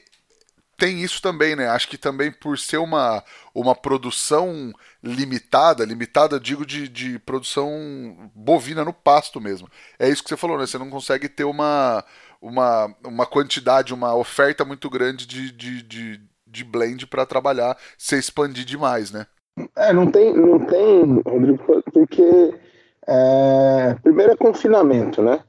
tem isso também, né? Acho que também por ser uma, uma produção limitada, limitada, digo, de, de produção bovina no pasto mesmo. É isso que você falou, né? Você não consegue ter uma, uma, uma quantidade, uma oferta muito grande de, de, de, de blend para trabalhar se expandir demais, né? É, não tem, não tem, Rodrigo, porque é, primeiro é confinamento, né?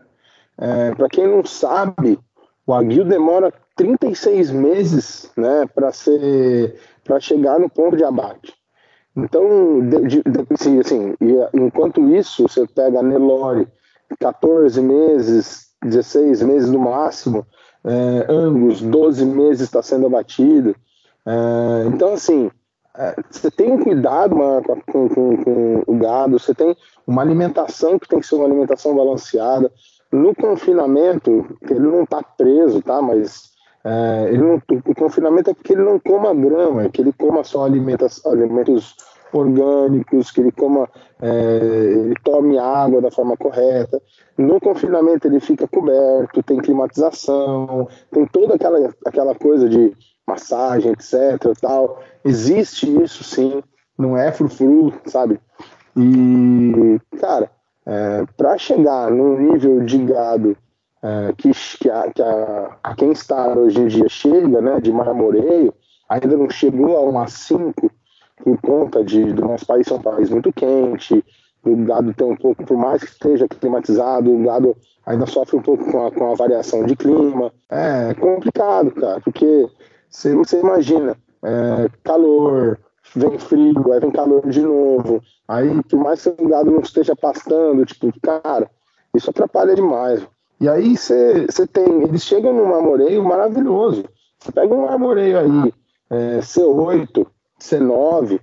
É, para quem não sabe, o aguil demora 36 meses, né, para ser, para chegar no ponto de abate. Então, de, de, assim, assim, enquanto isso, você pega a Nelore, 14 meses, 16 meses no máximo, é, Angus, 12 meses está sendo abatido. É, então, assim, é, você tem um cuidado com, com, com, o gado, você tem uma alimentação que tem que ser uma alimentação balanceada. No confinamento, ele não está preso, tá? Mas é, ele não, o confinamento é porque ele não coma grama, é que ele coma só alimentos, alimentos orgânicos, que ele coma, é, ele tome água da forma correta. No confinamento ele fica coberto, tem climatização, tem toda aquela, aquela coisa de massagem, etc. Tal. Existe isso sim, não é frufru, sabe? E, cara, é, para chegar num nível de gado é, que, que, a, que a, a, quem está hoje em dia chega, né, de marmoreio, ainda não chegou a um A5 por conta de, do nosso país ser um país muito quente, o gado tem um pouco, por mais que esteja climatizado, o gado ainda sofre um pouco com a, com a variação de clima. É complicado, cara, porque você, você imagina, é, calor, vem frio, aí vem calor de novo. Aí, por mais que o gado não esteja pastando, tipo, cara, isso atrapalha demais. E aí você tem, eles chegam num marmoreio maravilhoso. Você pega um marmoreio aí, é, C8, C9,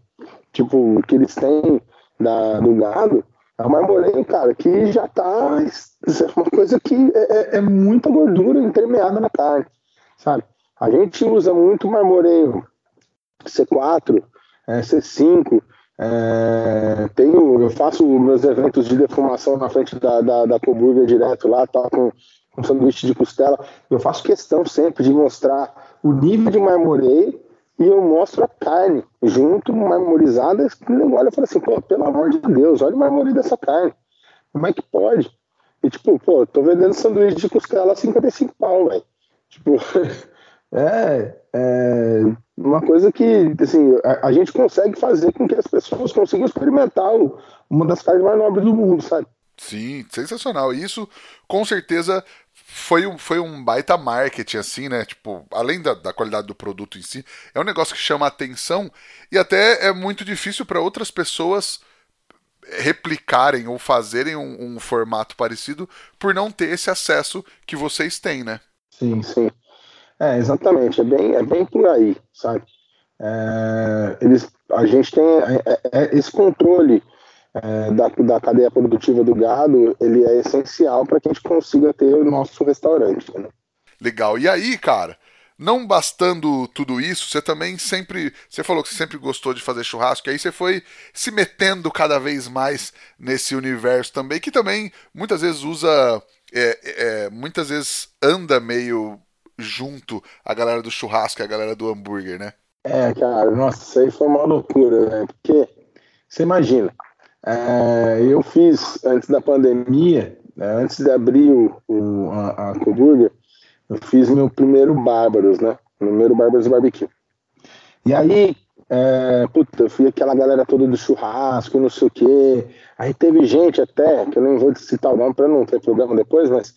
tipo, que eles têm da, do gado, é um marmoreio, cara, que já tá uma coisa que é, é, é muita gordura entremeada na carne, sabe? A gente usa muito marmoreio C4, é, C5, é, tenho, eu faço meus eventos de defumação na frente da, da, da Coburger direto lá, tá, com, com sanduíche de costela. Eu faço questão sempre de mostrar o nível de marmoreio e eu mostro a carne junto, marmorizada. Eu falo assim, pô, pelo amor de Deus, olha o marmoreio dessa carne. Como é que pode? E tipo, pô, tô vendendo sanduíche de costela a 55 pau, velho. Tipo, é, é uma coisa que assim, a, a, gente consegue fazer com que as pessoas consigam experimentar o, uma das carnes mais nobres do mundo, sabe? Sim, sensacional. Isso com certeza foi um, foi um baita marketing, assim, né? Tipo, além da, da qualidade do produto em si, é um negócio que chama atenção e até é muito difícil para outras pessoas replicarem ou fazerem um, um formato parecido por não ter esse acesso que vocês têm, né? Sim, sim. É, exatamente, é bem, é bem por aí, sabe? É, eles, a gente tem é, é, é esse controle é, da, da cadeia produtiva do gado, ele é essencial para que a gente consiga ter o nosso restaurante. Né? Legal. E aí, cara, não bastando tudo isso, você também sempre. Você falou que você sempre gostou de fazer churrasco, e aí você foi se metendo cada vez mais nesse universo também, que também muitas vezes usa. É, é, muitas vezes anda meio junto a galera do churrasco e a galera do hambúrguer, né? É, cara, nossa, isso aí foi uma loucura, né? Porque, você imagina, é, eu fiz, antes da pandemia, né, antes de abrir o, o a, a Coburger, eu fiz meu primeiro Bárbaros, né? Primeiro Bárbaros Barbecue. E aí, é, puta, eu fui aquela galera toda do churrasco, não sei o quê. Aí teve gente até, que eu não vou citar o nome pra não ter problema depois, mas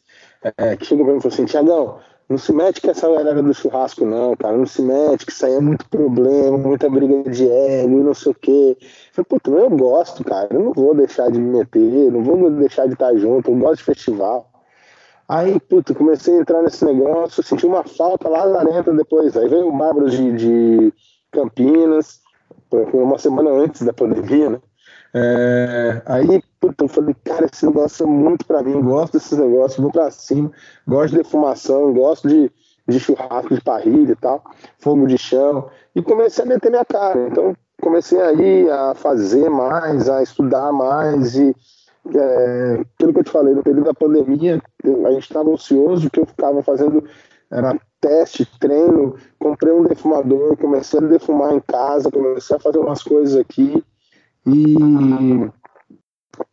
é, que chegou pra mim e falou assim: Tiagão, não se mete com essa galera do churrasco, não, cara. Não se mete, que isso aí é muito problema, muita briga de ego, não sei o quê. Eu falei, puta, eu gosto, cara. Eu não vou deixar de me meter, não vou deixar de estar junto, eu gosto de festival. Aí, puta, comecei a entrar nesse negócio, senti uma falta lazarenta depois. Aí veio o Bárbaros de, de Campinas, foi uma semana antes da pandemia, né? É, aí, puta, eu falei, cara, esse negócio é muito pra mim, gosto desses negócios, vou pra cima, gosto de defumação, gosto de, de churrasco de parrilha e tal, fogo de chão, e comecei a meter minha cara. Então, comecei aí a fazer mais, a estudar mais, e é, que eu te falei, no período da pandemia, a gente estava ocioso, o que eu ficava fazendo era teste, treino, comprei um defumador, comecei a defumar em casa, comecei a fazer umas coisas aqui, e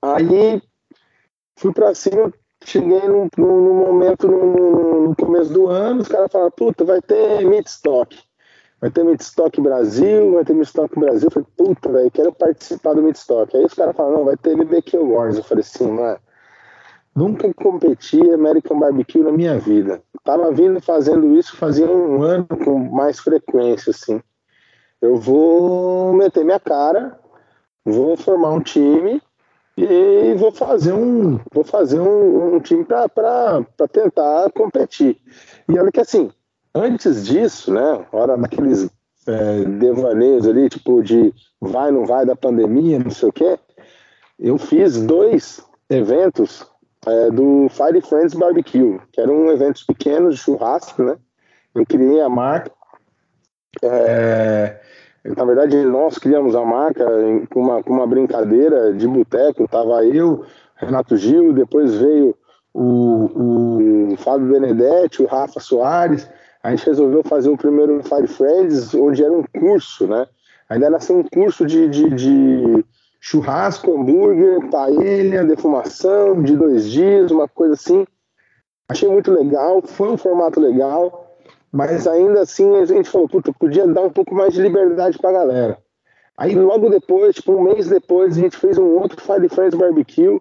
aí fui para cima, cheguei no, no momento, no, no, começo do ano, os caras falaram, puta, vai ter meat stock. vai ter Midstock Brasil, vai ter Midstock Brasil. Eu falei, puta, velho, quero participar do Midstock. Aí os caras falaram, não, vai ter LBQ Wars. Eu falei assim, mano, nunca competi American Barbecue na minha vida. Tava vindo fazendo isso fazia um ano com mais frequência, assim. Eu vou meter minha cara, vou formar um time e vou fazer um, vou fazer um, um time para tentar competir. E olha que assim, antes disso, né, hora daqueles é, devaneios ali, tipo de vai, não vai da pandemia, não sei o quê, eu fiz dois eventos é, do Fire Friends Barbecue, que eram eventos pequenos de churrasco, né? Eu criei a marca. É, na verdade, nós criamos a marca com uma, uma brincadeira de boteco. Tava eu, Renato Gil, depois veio o, o Fábio Benedetti, o Rafa Soares. A gente resolveu fazer o primeiro Fire Friends, onde era um curso, né? Ainda era assim, um curso de, de, de churrasco, hambúrguer, paella, defumação de dois dias, uma coisa assim. Achei muito legal, foi um formato legal. Mas ainda assim a gente falou, puta, podia dar um pouco mais de liberdade pra galera. Aí logo depois, tipo um mês depois, a gente fez um outro Fire Friends Barbecue.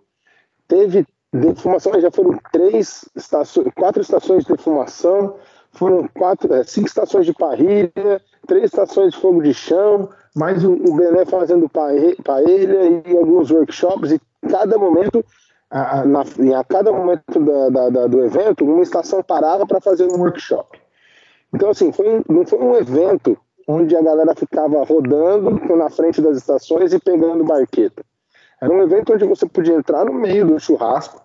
Teve defumação, já foram três estações, quatro estações de defumação, foram quatro, é, cinco estações de parrilha, três estações de fogo de chão, mais o, o Bené fazendo paella e alguns workshops, e cada momento, a, a, na, a cada momento da, da, da, do evento, uma estação parava para fazer um workshop. Então, assim, foi, não foi um evento onde a galera ficava rodando na frente das estações e pegando barqueta. Era um evento onde você podia entrar no meio do churrasco,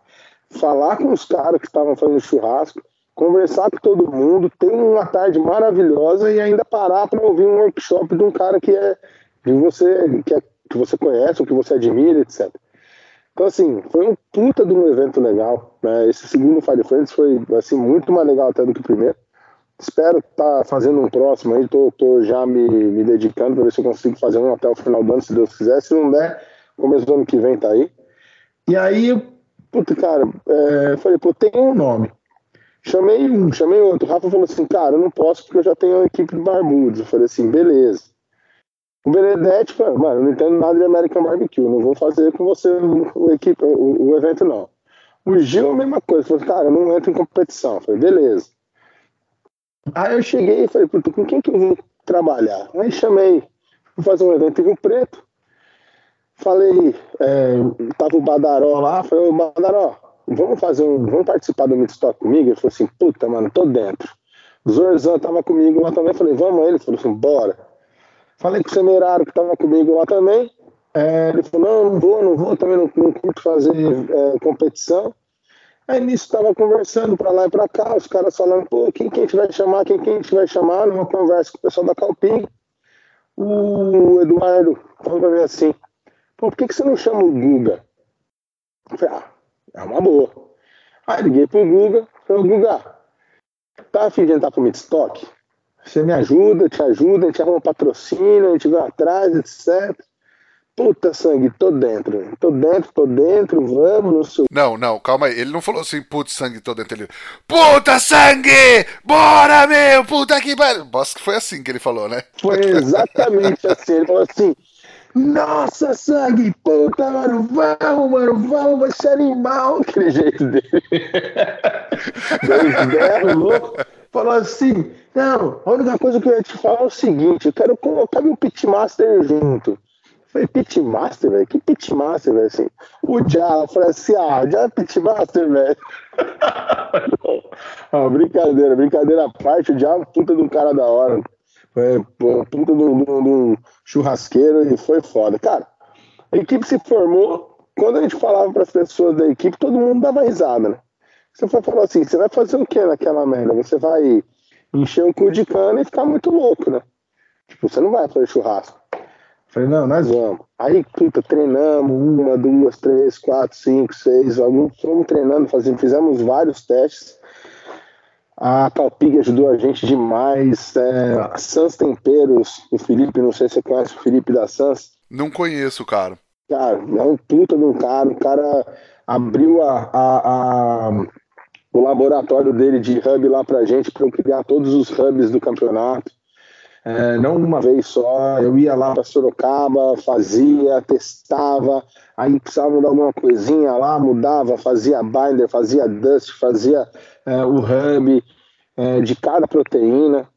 falar com os caras que estavam fazendo churrasco, conversar com todo mundo, ter uma tarde maravilhosa e ainda parar para ouvir um workshop de um cara que é de você que, é, que você conhece, ou que você admira, etc. Então assim, foi um puta de um evento legal. Né? Esse segundo Fire Friends foi assim muito mais legal até do que o primeiro. Espero estar tá fazendo um próximo aí, tô, tô já me, me dedicando para ver se eu consigo fazer um até o final do ano, se Deus quiser. Se não der, começo do ano que vem tá aí. E aí, puta, cara, é, falei, pô, tem um nome. Chamei um, chamei outro. O Rafa falou assim, cara, eu não posso porque eu já tenho uma equipe de barbudos. Eu falei assim, beleza. O Benedetti falou, mano, eu não entendo nada de American Barbecue, não vou fazer com você o, equipe, o, o evento, não. O Gil, a mesma coisa. Falei, cara, eu não entro em competição. Eu falei, beleza. Aí eu cheguei e falei, puta, com quem que eu vou trabalhar? Aí chamei, vou fazer um evento em Rio Preto. Falei, é, tava o Badaró lá, falei, ô Badaró, vamos fazer um, vamos participar do Midstock comigo? Ele falou assim, puta, mano, tô dentro. O Zorzan tava comigo lá também, falei, vamos, ele falou assim, bora. Falei com o Semeraro que tava comigo lá também, é, ele falou, não, não vou, não vou, também não, não curto fazer é, competição. Aí nisso tava conversando para lá e para cá, os caras falando, pô, quem, quem a gente vai chamar, quem, quem a gente vai chamar, numa conversa com o pessoal da Calpim. O Eduardo falou pra mim assim, pô, por que, que você não chama o Guga? Eu falei, ah, é uma boa. Aí liguei pro Guga, falei, Guga, tá afim de entrar pro Midstock? Você me ajuda, te ajuda, a gente arruma patrocínio, a gente vai atrás, etc. Puta sangue, tô dentro. Tô dentro, tô dentro, vamos, não sei. Não, não, calma aí. Ele não falou assim, puta sangue, tô dentro. Ele, puta sangue! Bora, meu! Puta que pariu! Acho que foi assim que ele falou, né? Foi exatamente assim. Ele falou assim, nossa, sangue, puta, mano, vamos, mano, vamos, vai ser animal. Aquele jeito dele. Berros louco. Falou assim, não, a única coisa que eu ia te falar é o seguinte, eu quero colocar meu pitmaster junto. Falei, Pitmaster, velho? Que Pitmaster, velho? Assim, o Diabo, eu falei assim, ah, o Diabo é Pitmaster, velho. brincadeira, brincadeira à parte, o Diabo é puta de um cara da hora. Foi puta de um churrasqueiro e foi foda. Cara, a equipe se formou, quando a gente falava para as pessoas da equipe, todo mundo dava risada, né? Você foi falar assim, você vai fazer o que naquela merda? Você vai encher um cu de cana e ficar muito louco, né? Tipo, você não vai fazer churrasco. Falei, não, nós vamos. Aí, puta, treinamos uma, duas, três, quatro, cinco, seis, alguns fomos treinando, fazendo, fizemos vários testes. A Calpig ajudou a gente demais. É, a Sans Temperos, o Felipe, não sei se você conhece o Felipe da Sans. Não conheço, cara. Cara, é um puta de um cara. O cara abriu a, a, a o laboratório dele de hub lá pra gente, para eu criar todos os hubs do campeonato. É, não uma vez só. Eu ia lá para Sorocaba, fazia, testava, aí precisava mudar alguma coisinha lá, mudava, fazia binder, fazia dust, fazia é, o hub é, de cada proteína.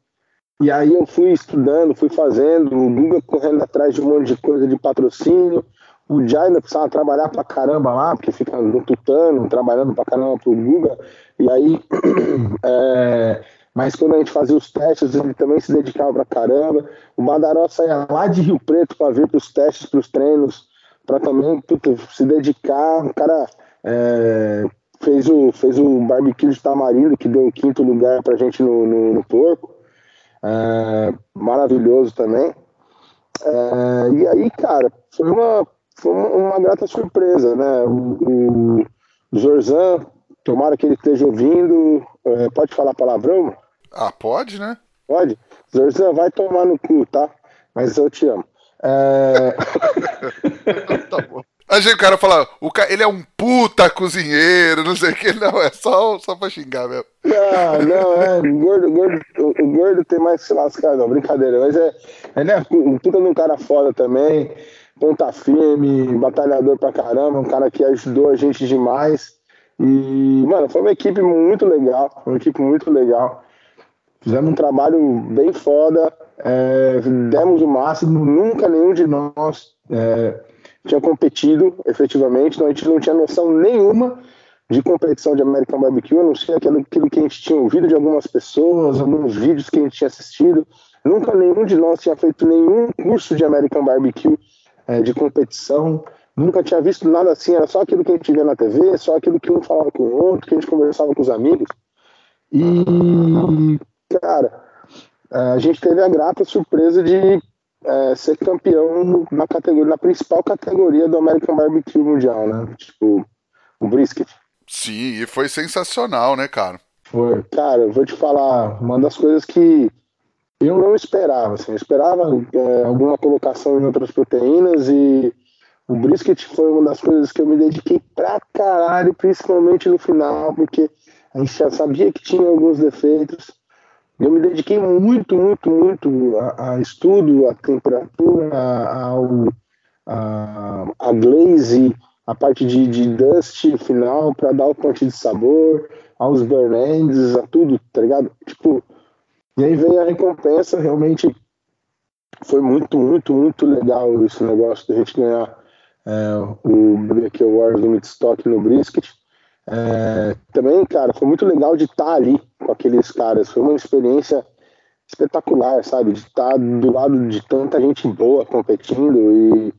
E aí eu fui estudando, fui fazendo, o Guga correndo atrás de um monte de coisa de patrocínio. O Jai ainda precisava trabalhar pra caramba lá, porque fica no tutano, trabalhando pra caramba pro Guga. E aí é, mas quando a gente fazia os testes, ele também se dedicava pra caramba. O Badaró saía lá de Rio Preto para vir para os testes, para os treinos, para também puta, se dedicar. O cara é, fez, o, fez o barbecue de tamarindo, que deu o quinto lugar pra gente no, no, no porco. É, maravilhoso também. É, e aí, cara, foi uma, foi uma, uma grata surpresa, né? O, o Zorzan Tomara que ele esteja ouvindo. É, pode falar palavrão? Ah, pode, né? Pode? Zorzan, vai tomar no cu, tá? Mas eu te amo. É... tá bom. Achei o cara falar, o cara, ele é um puta cozinheiro, não sei o que, não, é só, só pra xingar mesmo. Não, não, é, o gordo, gordo, o, o gordo tem mais que se lascar, não, brincadeira, mas é, ele é um puta de um cara foda também, ponta firme, batalhador pra caramba, um cara que ajudou a gente demais. E, mano, foi uma equipe muito legal, uma equipe muito legal. Fizemos um trabalho bem foda, é, demos o máximo, nunca nenhum de nós é, tinha competido efetivamente, então a gente não tinha noção nenhuma de competição de American Barbecue, a não ser aquilo, aquilo que a gente tinha ouvido de algumas pessoas, alguns vídeos que a gente tinha assistido. Nunca nenhum de nós tinha feito nenhum curso de American Barbecue é, de competição. Nunca tinha visto nada assim, era só aquilo que a gente via na TV, só aquilo que um falava com o outro, que a gente conversava com os amigos. E, cara, a gente teve a grata surpresa de é, ser campeão na categoria, na principal categoria do American Barbecue Mundial, né? Tipo, o brisket. Sim, e foi sensacional, né, cara? Foi. Cara, eu vou te falar, uma das coisas que eu não esperava, assim, eu esperava é, alguma colocação em outras proteínas e o brisket foi uma das coisas que eu me dediquei pra caralho, principalmente no final, porque a gente já sabia que tinha alguns defeitos. Eu me dediquei muito, muito, muito a, a estudo, a temperatura, ao, a, a glaze, a parte de, de dust final para dar o ponte de sabor, aos burn ends, a tudo, tá ligado? Tipo, e aí veio a recompensa, realmente foi muito, muito, muito legal esse negócio da gente ganhar é, o BBQ Wars do Midstock no Brisket. É, também, cara, foi muito legal de estar ali com aqueles caras. Foi uma experiência espetacular, sabe? De estar do lado de tanta gente boa competindo e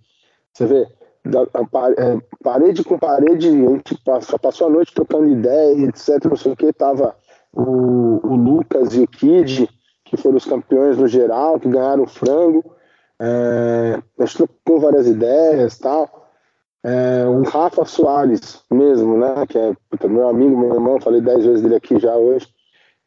você vê, da, a, é, parede com parede, a gente passou, passou a noite trocando ideia, etc. Não sei o que, tava o, o Lucas e o Kid, que foram os campeões no geral, que ganharam o frango. É, a gente trocou várias ideias tal. É, o Rafa Soares mesmo, né? Que é puta, meu amigo, meu irmão, falei dez vezes dele aqui já hoje.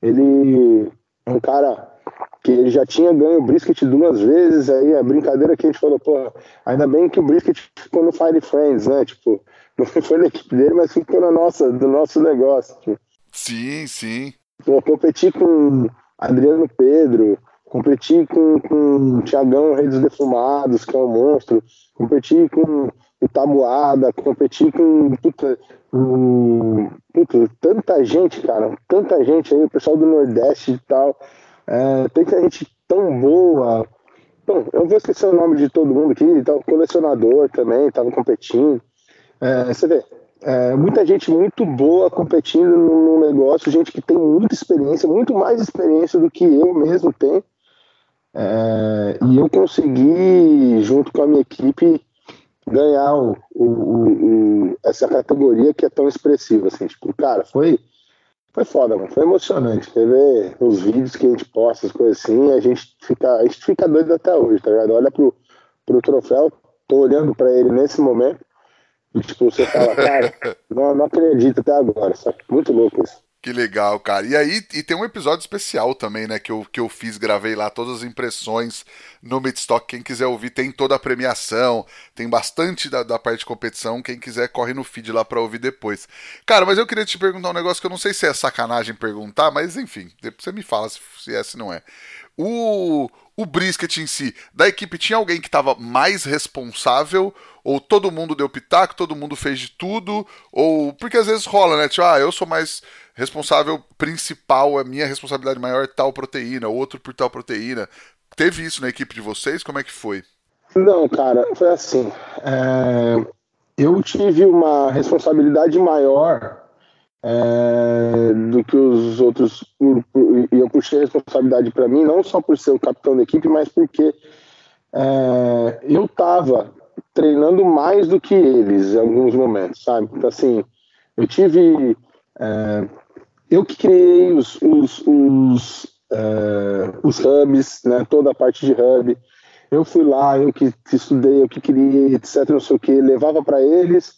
Ele é um cara que ele já tinha ganho o brisket duas vezes, aí a brincadeira que a gente falou, pô, ainda bem que o brisket ficou no Fire Friends, né? Tipo, não foi na equipe dele, mas ficou na nossa, do nosso negócio. Tipo. Sim, sim. Pô, competi com Adriano Pedro, competi com, com o Tiagão Rei dos Defumados, que é um monstro, competi com o Tabuada, competi com puta, um, puta, tanta gente, cara, tanta gente aí, o pessoal do Nordeste e tal, é, tanta gente tão boa. Bom, eu vou esquecer o nome de todo mundo aqui, então, colecionador também, tava competindo. É, você vê, é, muita gente muito boa competindo no negócio, gente que tem muita experiência, muito mais experiência do que eu mesmo tenho. É, e eu consegui, junto com a minha equipe, ganhar o, o, o, essa categoria que é tão expressiva. Assim, tipo, cara, foi, foi foda, mano. Foi emocionante. Você vê os vídeos que a gente posta, as coisas assim, a gente fica, a gente fica doido até hoje, tá ligado? Olha pro, pro troféu, tô olhando para ele nesse momento. E, tipo, você fala, cara, não, não acredito até agora, sabe? Muito louco isso. Que legal, cara. E aí, e tem um episódio especial também, né? Que eu, que eu fiz, gravei lá todas as impressões no Midstock. Quem quiser ouvir, tem toda a premiação, tem bastante da, da parte de competição. Quem quiser, corre no feed lá pra ouvir depois. Cara, mas eu queria te perguntar um negócio que eu não sei se é sacanagem perguntar, mas enfim, depois você me fala se, se é, se não é. O, o brisket em si, da equipe, tinha alguém que estava mais responsável? Ou todo mundo deu pitaco, todo mundo fez de tudo? Ou. Porque às vezes rola, né? Tipo, ah, eu sou mais responsável principal, a minha responsabilidade maior é tal proteína, outro por tal proteína. Teve isso na equipe de vocês? Como é que foi? Não, cara, foi assim. É... Eu tive uma responsabilidade maior é... do que os outros. E eu puxei a responsabilidade para mim, não só por ser o capitão da equipe, mas porque é... eu estava treinando mais do que eles em alguns momentos, sabe? Então, assim, eu tive é, eu que criei os, os, os, uh, os hubs, né, toda a parte de hub. Eu fui lá, eu que estudei, eu que criei, etc, não sei o que, levava para eles.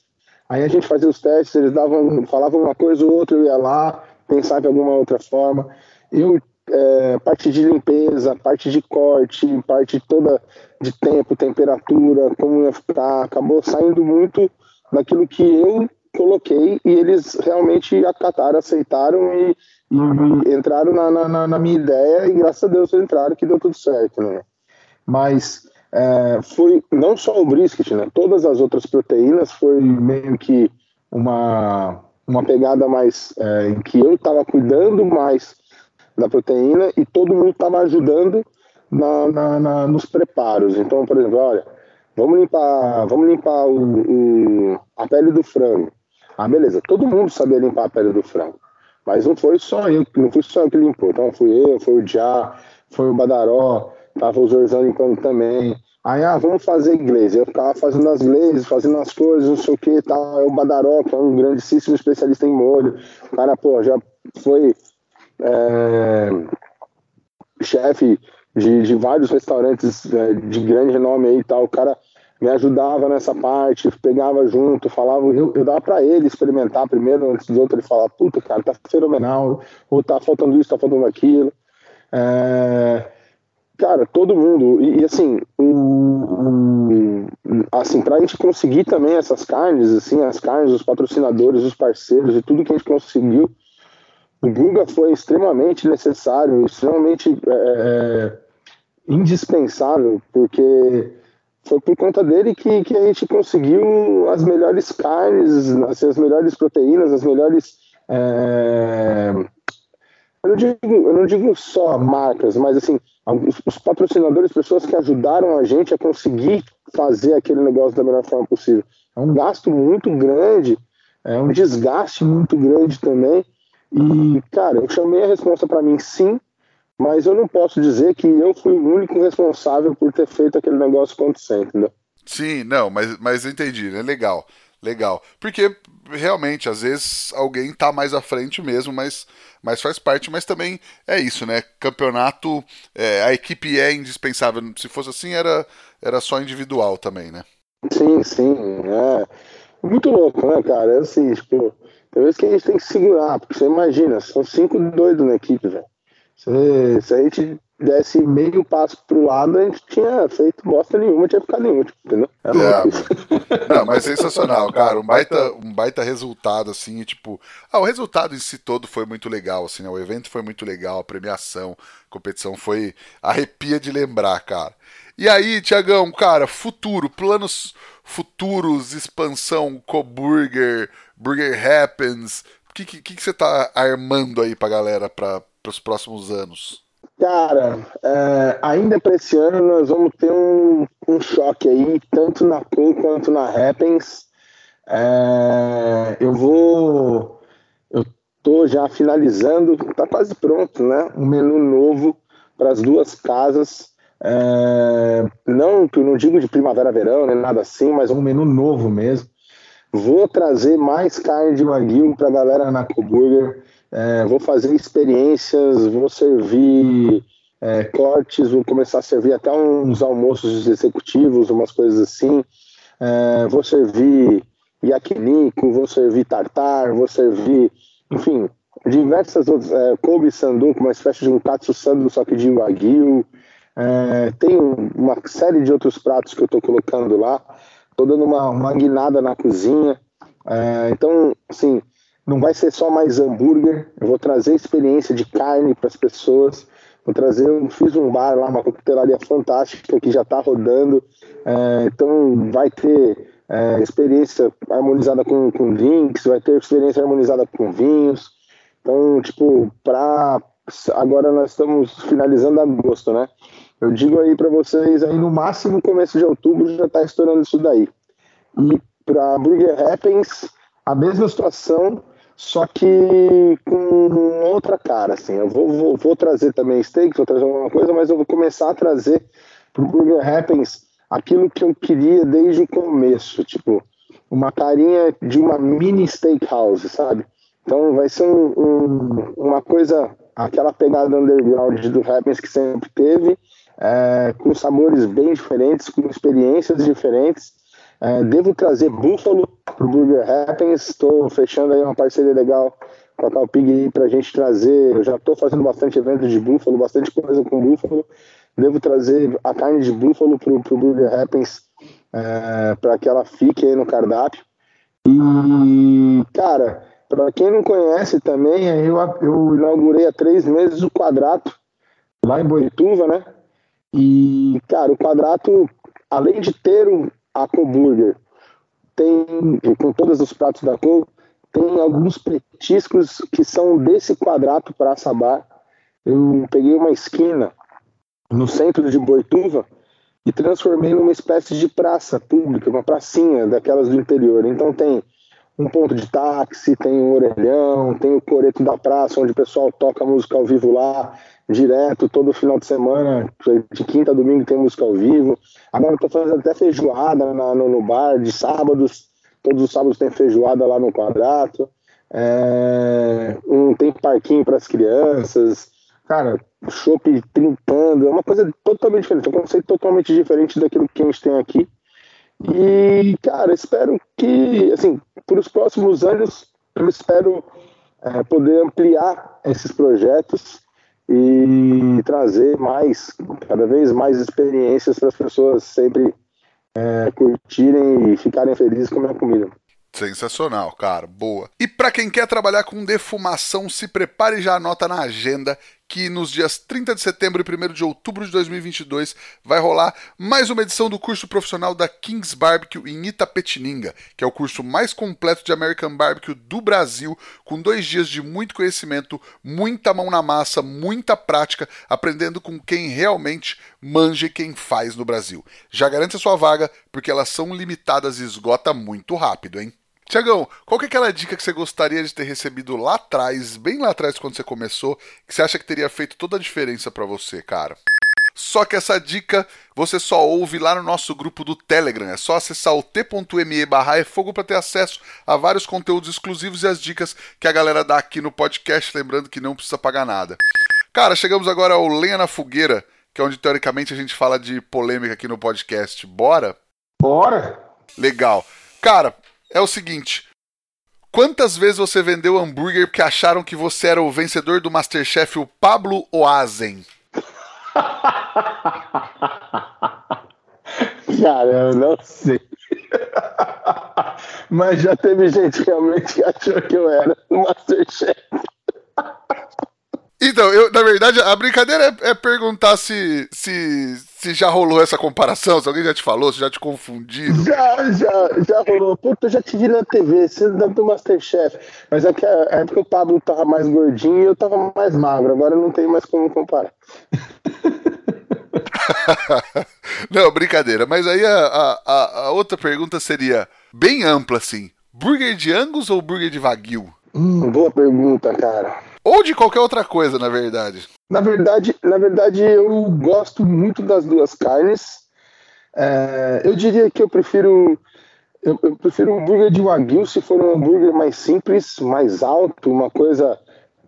Aí a gente fazia os testes, eles davam, falavam uma coisa ou outra, eu ia lá, pensava de alguma outra forma. Eu, é, parte de limpeza, parte de corte, parte toda de tempo, temperatura, como ia ficar, acabou saindo muito daquilo que eu coloquei e eles realmente acataram, aceitaram e, e entraram na, na, na, minha ideia e graças a Deus entraram que deu tudo certo, né? Mas é, foi não só o brisket, né? Todas as outras proteínas foi meio que uma uma pegada mais é, em que eu estava cuidando mais da proteína e todo mundo estava ajudando na, na, na, nos preparos. Então, por exemplo, olha, vamos limpar, vamos limpar o, o, a pele do frango. Ah, beleza. Todo mundo sabia limpar a pele do frango. Mas não foi só eu, não fui só eu que limpou. Então fui eu, foi o Já, foi o Badaró, tava o Zorzão limpando também. Aí, ah, vamos fazer glaze. Eu ficava fazendo as glazes, fazendo as coisas, não sei o que tal. É o Badaró, que é um grandíssimo especialista em molho. O cara, pô, já foi é, chefe de, de vários restaurantes é, de grande renome aí e tal. O cara me ajudava nessa parte, pegava junto, falava, eu, eu dava para ele experimentar primeiro, antes do outro ele falar, puta, cara, tá fenomenal, ou tá faltando isso, tá faltando aquilo. É, cara, todo mundo, e, e assim, um, um, assim, pra gente conseguir também essas carnes, assim, as carnes, os patrocinadores, os parceiros e tudo que a gente conseguiu, o Guga foi extremamente necessário, extremamente é, é indispensável, porque foi por conta dele que, que a gente conseguiu as melhores carnes, assim, as melhores proteínas, as melhores. É... Eu, não digo, eu não digo só marcas, mas assim, os, os patrocinadores, pessoas que ajudaram a gente a conseguir fazer aquele negócio da melhor forma possível. É um gasto muito grande, é um desgaste muito grande também. E, cara, eu chamei a resposta para mim sim, mas eu não posso dizer que eu fui o único responsável por ter feito aquele negócio acontecer, entendeu? Sim, não, mas, mas entendi, é legal, legal. Porque realmente, às vezes, alguém tá mais à frente mesmo, mas, mas faz parte, mas também é isso, né? Campeonato, é, a equipe é indispensável. Se fosse assim, era, era só individual também, né? Sim, sim. É muito louco, né, cara? É assim, tipo, tem vezes que a gente tem que segurar, porque você imagina, são cinco doidos na equipe, velho. Se, se a gente desse meio passo pro lado, a gente tinha feito bosta nenhuma, tinha ficado em último, entendeu? É é, não, mas sensacional, cara. Um baita, um baita resultado, assim, tipo. Ah, o resultado em si todo foi muito legal, assim, né? O evento foi muito legal, a premiação, a competição foi. arrepia de lembrar, cara. E aí, Tiagão, cara, futuro, planos futuros, expansão, Coburger, Burger Happens. O que, que, que você tá armando aí pra galera pra, para os próximos anos? Cara, é, ainda para esse ano nós vamos ter um, um, choque aí, tanto na Com quanto na Happens. É, eu vou. Eu tô já finalizando, tá quase pronto, né? Um menu novo para as duas casas. É, não, não digo de primavera-verão, nem nada assim, mas um menu novo mesmo. Vou trazer mais carne de wagyu para a galera na Coburger. É, vou fazer experiências, vou servir é, cortes, vou começar a servir até uns almoços executivos, umas coisas assim. É, vou servir yakiniku, vou servir tartar, vou servir, enfim, diversas outras, é, Kobe Sanduku, uma espécie de um katsu sandu, só que de wagyu. É, tem uma série de outros pratos que eu estou colocando lá. Estou dando uma, uma guinada na cozinha. É, então, assim, não vai ser só mais hambúrguer. Eu vou trazer experiência de carne para as pessoas. Vou trazer, eu fiz um bar lá, uma coquetelaria fantástica que já está rodando. É, então, vai ter é, experiência harmonizada com, com drinks, vai ter experiência harmonizada com vinhos. Então, tipo, para agora nós estamos finalizando agosto, né? Eu digo aí para vocês, aí no máximo começo de outubro já está estourando isso daí. E para Burger Happens, a mesma situação, só que com outra cara, assim. Eu vou, vou, vou trazer também steak, vou trazer alguma coisa, mas eu vou começar a trazer para o Burger Happens aquilo que eu queria desde o começo, tipo, uma carinha de uma mini steakhouse, sabe? Então vai ser um, um, uma coisa, aquela pegada underground do Happens que sempre teve, é, com sabores bem diferentes, com experiências diferentes. É, devo trazer búfalo para o Burger Happens, estou fechando aí uma parceria legal com a Calpig para a gente trazer. Eu já estou fazendo bastante evento de búfalo, bastante coisa com búfalo. Devo trazer a carne de búfalo para o Burger Happens é, para que ela fique aí no cardápio. E, cara, para quem não conhece também, eu, eu inaugurei há três meses o Quadrato, lá em Boituva, né? E, cara, o Quadrato, além de ter um Burger, tem, com todos os pratos da cor, tem alguns petiscos que são desse Quadrato para Sabá. Eu peguei uma esquina no centro de Boituva e transformei numa espécie de praça pública, uma pracinha daquelas do interior. Então tem um ponto de táxi, tem um orelhão, tem o coreto da praça, onde o pessoal toca música ao vivo lá, direto, todo final de semana, de quinta a domingo tem música ao vivo. Agora eu tô fazendo até feijoada na, no, no, bar, de sábados, todos os sábados tem feijoada lá no quadrado. É, um, tem parquinho para as crianças, cara, chopp trincando, é uma coisa totalmente diferente, é um conceito totalmente diferente daquilo que a gente tem aqui. E, cara, espero que, assim, para os próximos anos, eu espero é, poder ampliar esses projetos e trazer mais, cada vez mais experiências para as pessoas sempre é, curtirem e ficarem felizes com a minha comida. Sensacional, cara, boa. E para quem quer trabalhar com defumação, se prepare e já anota na agenda que nos dias 30 de setembro e 1 de outubro de 2022 vai rolar mais uma edição do curso profissional da Kings Barbecue em Itapetininga, que é o curso mais completo de American Barbecue do Brasil, com dois dias de muito conhecimento, muita mão na massa, muita prática, aprendendo com quem realmente manja quem faz no Brasil. Já garante a sua vaga, porque elas são limitadas e esgota muito rápido, hein? Tiagão, qual que é aquela dica que você gostaria de ter recebido lá atrás, bem lá atrás quando você começou, que você acha que teria feito toda a diferença para você, cara? Só que essa dica você só ouve lá no nosso grupo do Telegram. É só acessar o t.me barra é fogo para ter acesso a vários conteúdos exclusivos e as dicas que a galera dá aqui no podcast, lembrando que não precisa pagar nada. Cara, chegamos agora ao Lenha na Fogueira, que é onde teoricamente a gente fala de polêmica aqui no podcast. Bora? Bora! Legal. Cara, é o seguinte: quantas vezes você vendeu hambúrguer porque acharam que você era o vencedor do Masterchef, o Pablo Oazen? Cara, eu não sei. Mas já teve gente realmente que achou que eu era o Masterchef. Então, eu, na verdade, a brincadeira é, é, perguntar se, se, se já rolou essa comparação, se alguém já te falou, se já te confundiram. Já, já, já rolou. Puta, eu já te vi na TV, você deve do Masterchef. Mas é que a época o Pablo tava mais gordinho e eu tava mais magro, agora não tem mais como comparar. não, brincadeira. Mas aí a, a, a outra pergunta seria bem ampla, assim. Burger de Angus ou burger de Wagyu? Hum, boa pergunta, cara. Ou de qualquer outra coisa, na verdade. Na verdade, na verdade eu gosto muito das duas carnes. É, eu diria que eu prefiro eu, eu, prefiro um hambúrguer de wagyu se for um hambúrguer mais simples, mais alto, uma coisa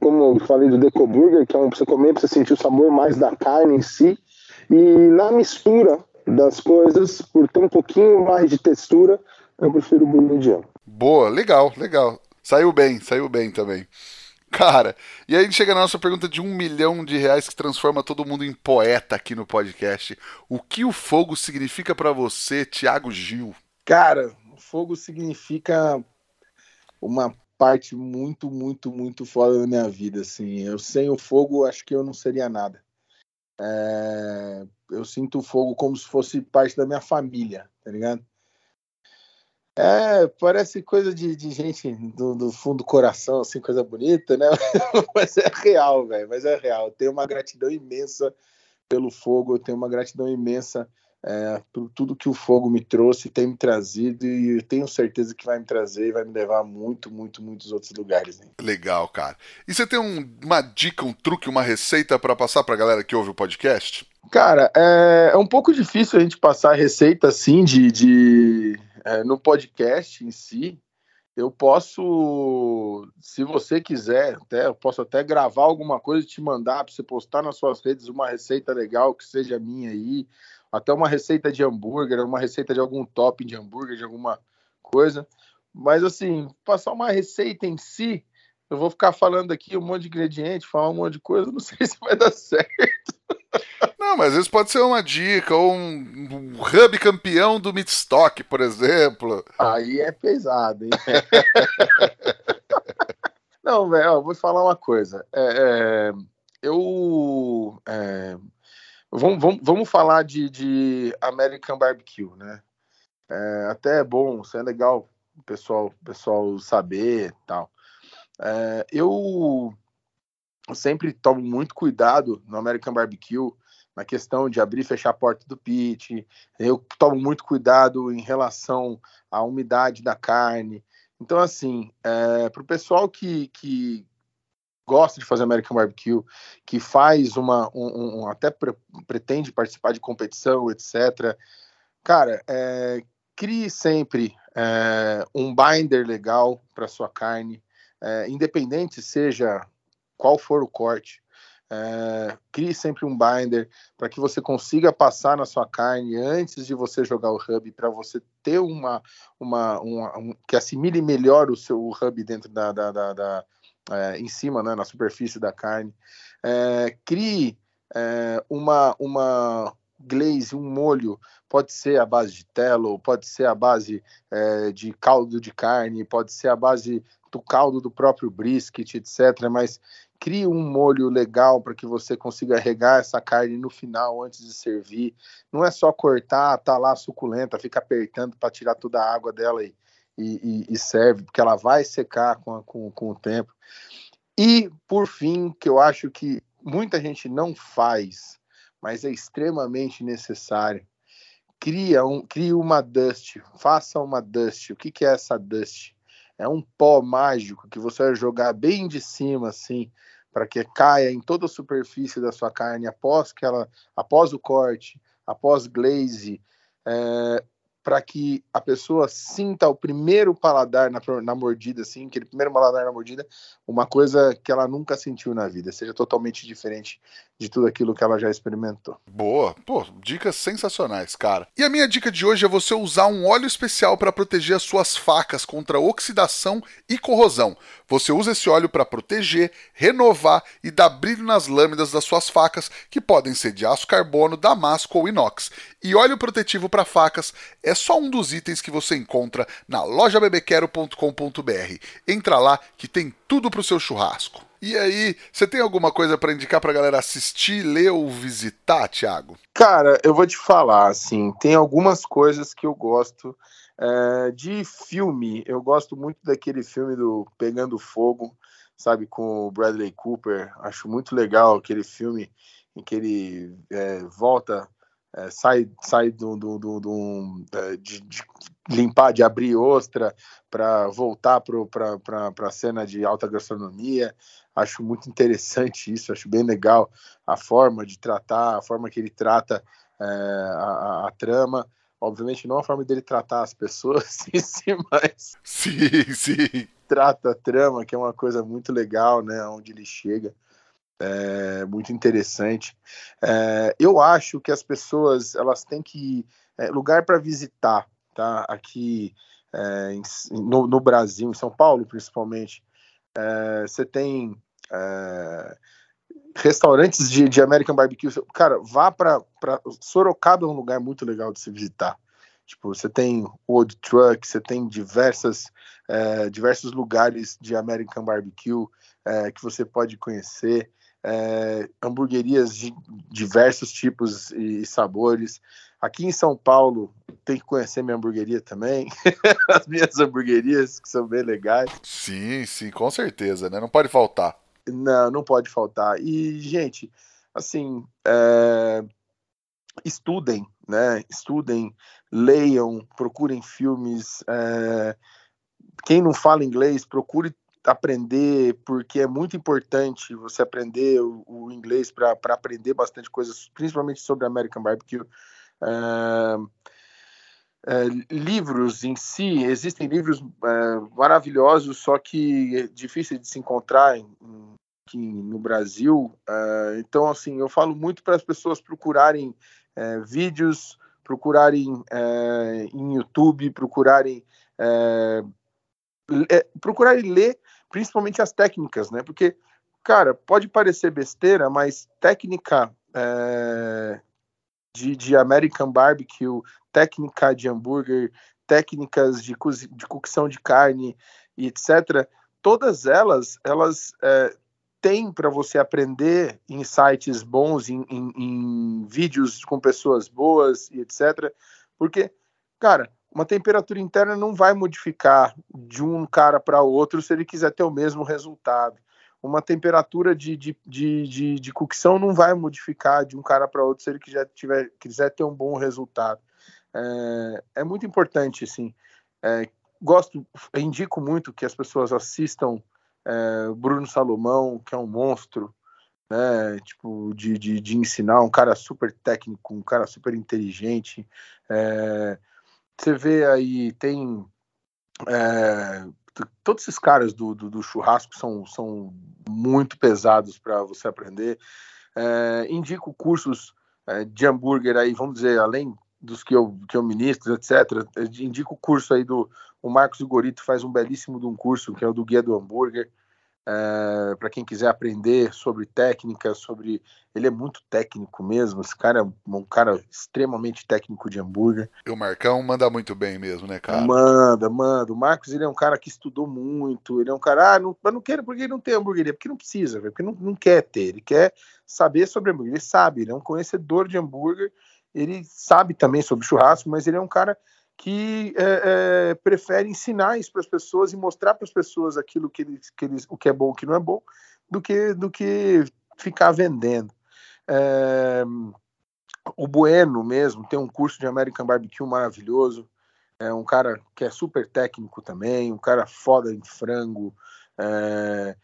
como eu falei do Deco Burger, que é um pra você comer, pra você sentir o sabor mais da carne em si. E na mistura das coisas, por ter um pouquinho mais de textura, eu prefiro o burger de Boa, legal, legal. Saiu bem, saiu bem também. Cara, e aí chega na nossa pergunta de um milhão de reais que transforma todo mundo em poeta aqui no podcast. O que o fogo significa para você, Thiago Gil? Cara, o fogo significa uma parte muito, muito, muito foda da minha vida, assim. Eu sem o fogo, acho que eu não seria nada. É... Eu sinto o fogo como se fosse parte da minha família, tá ligado? É, parece coisa de, de gente do, do, fundo do coração, assim, coisa bonita, né? Mas é real, velho. Mas é real. Eu tenho uma gratidão imensa pelo fogo, eu tenho uma gratidão imensa é, por tudo que o fogo me trouxe, tem me trazido e eu tenho certeza que vai me trazer e vai me levar a muito, muito, muitos outros lugares. Hein? Legal, cara. E você tem um, uma dica, um truque, uma receita para passar para galera que ouve o podcast? Cara, é, é, um pouco difícil a gente passar receita assim de, de é, no podcast em si. Eu posso, se você quiser, até, eu posso até gravar alguma coisa e te mandar para você postar nas suas redes uma receita legal que seja minha aí, até uma receita de hambúrguer, uma receita de algum topping de hambúrguer, de alguma coisa. Mas assim, passar uma receita em si, eu vou ficar falando aqui um monte de ingrediente, falar um monte de coisa, não sei se vai dar certo. Não, mas vezes pode ser uma dica, ou um, um hub campeão do Midstock, por exemplo. Aí é pesado, hein? não, velho, vou falar uma coisa. É, é, eu. É, vamos, vamos, vamos falar de, de American Barbecue, né? É, até é bom, isso é legal pessoal, pessoal saber tal. É, eu sempre tomo muito cuidado no American Barbecue na questão de abrir e fechar a porta do pit. Eu tomo muito cuidado em relação à umidade da carne. Então, assim, é, para o pessoal que, que gosta de fazer American Barbecue, que faz uma, um, um até pre pretende participar de competição, etc. Cara, é, crie sempre é, um binder legal para sua carne, é, independente seja qual for o corte. É, crie sempre um binder para que você consiga passar na sua carne antes de você jogar o hub, para você ter uma, uma, uma um, que assimile melhor o seu hub dentro da, da, da, da é, em cima, né, na superfície da carne. É, crie é, uma, uma glaze, um molho, pode ser a base de telo, pode ser a base é, de caldo de carne, pode ser a base do caldo do próprio brisket, etc. Mas crie um molho legal para que você consiga regar essa carne no final antes de servir. Não é só cortar, tá lá suculenta, fica apertando para tirar toda a água dela e, e, e, serve, porque ela vai secar com, a, com, com o tempo. E, por fim, que eu acho que muita gente não faz, mas é extremamente necessário, cria, um, cria uma dust, faça uma dust. O que, que é essa dust? É um pó mágico que você vai jogar bem de cima, assim, para que caia em toda a superfície da sua carne após que ela, após o corte, após glaze, é, para que a pessoa sinta o primeiro paladar na, na, mordida, assim, aquele primeiro paladar na mordida, uma coisa que ela nunca sentiu na vida, seja totalmente diferente de tudo aquilo que ela já experimentou. Boa, pô, dicas sensacionais, cara. E a minha dica de hoje é você usar um óleo especial para proteger as suas facas contra oxidação e corrosão. Você usa esse óleo para proteger, renovar e dar brilho nas lâminas das suas facas, que podem ser de aço carbono, damasco ou inox. E óleo protetivo para facas é só um dos itens que você encontra na lojabebequero.com.br. Entra lá que tem tudo para o seu churrasco. E aí, você tem alguma coisa para indicar para a galera assistir, ler ou visitar, Thiago? Cara, eu vou te falar, assim, tem algumas coisas que eu gosto é, de filme, eu gosto muito daquele filme do Pegando Fogo, sabe, com o Bradley Cooper. Acho muito legal aquele filme em que ele é, volta, é, sai, sai do, do, do, do de, de, limpar, de abrir ostra para voltar para a cena de alta gastronomia. Acho muito interessante isso, acho bem legal a forma de tratar, a forma que ele trata é, a, a, a trama. Obviamente, não a forma dele tratar as pessoas em si, mas. Sim, sim. Trata a trama, que é uma coisa muito legal, né? Onde ele chega. É muito interessante. É, eu acho que as pessoas elas têm que. É, lugar para visitar, tá? Aqui é, em, no, no, Brasil, em São Paulo principalmente. é, você tem é, restaurantes de, de American Barbecue. Cara, vá para Sorocaba é um lugar muito legal de se visitar. Tipo, você tem Old Truck, você tem diversas, é, diversos lugares de American Barbecue é, que você pode conhecer. É, hamburguerias de diversos tipos e sabores. Aqui em São Paulo, tem que conhecer minha hamburgueria também. As minhas hamburguerias, que são bem legais. Sim, sim, com certeza, né? Não pode faltar. Não, não pode faltar. E, gente, assim, é... estudem, né? Estudem, leiam, procurem filmes. É... Quem não fala inglês, procure aprender, porque é muito importante você aprender o, o inglês para aprender bastante coisas, principalmente sobre American Barbecue. É, livros em si, existem livros é, maravilhosos, só que é difíceis de se encontrar em, aqui no Brasil. É, então, assim, eu falo muito para as pessoas procurarem é, vídeos, procurarem em YouTube, procurarem procurarem ler, principalmente as técnicas, né? Porque, cara, pode parecer besteira, mas técnica de, de American Barbecue, técnica de hambúrguer, técnicas de, de cocção de carne e etc. Todas elas, elas é, têm para você aprender em sites bons, em, em, em vídeos com pessoas boas e etc. Porque, cara, uma temperatura interna não vai modificar de um cara para outro se ele quiser ter o mesmo resultado uma temperatura de, de, de, de, de cocção não vai modificar de um cara para outro se ele quiser, tiver, quiser ter um bom resultado. É, é muito importante, assim. É, gosto, indico muito que as pessoas assistam é, Bruno Salomão, que é um monstro, né? Tipo, de, de, de, ensinar, um cara super técnico, um cara super inteligente. É, você vê aí, tem é, todos esses caras do, do, do churrasco são, são muito pesados para você aprender. É, indico cursos é, de hambúrguer aí, vamos dizer, além dos que eu, que eu ministro, etc. Indico o curso aí do o Marcos Igorito faz um belíssimo de um curso que é o do Guia do Hambúrguer. É, para quem quiser aprender sobre técnica, sobre. Ele é muito técnico mesmo. Esse cara é um cara extremamente técnico de hambúrguer. E o Marcão manda muito bem mesmo, né, cara? Manda, manda. O Marcos ele é um cara que estudou muito. Ele é um cara. Ah, não, mas não quero porque ele não tem hambúrgueria. Porque não precisa, porque não, não quer ter. Ele quer saber sobre hambúrguer. Ele sabe, ele é um conhecedor de hambúrguer. Ele sabe também sobre churrasco, mas ele é um cara que é, é, prefere ensinar isso para as pessoas e mostrar para as pessoas aquilo que eles, que eles, o que é bom, o que não é bom, do que, do que ficar vendendo. É, o Bueno mesmo tem um curso de American Barbecue maravilhoso. É um cara que é super técnico também, um cara foda em frango. É,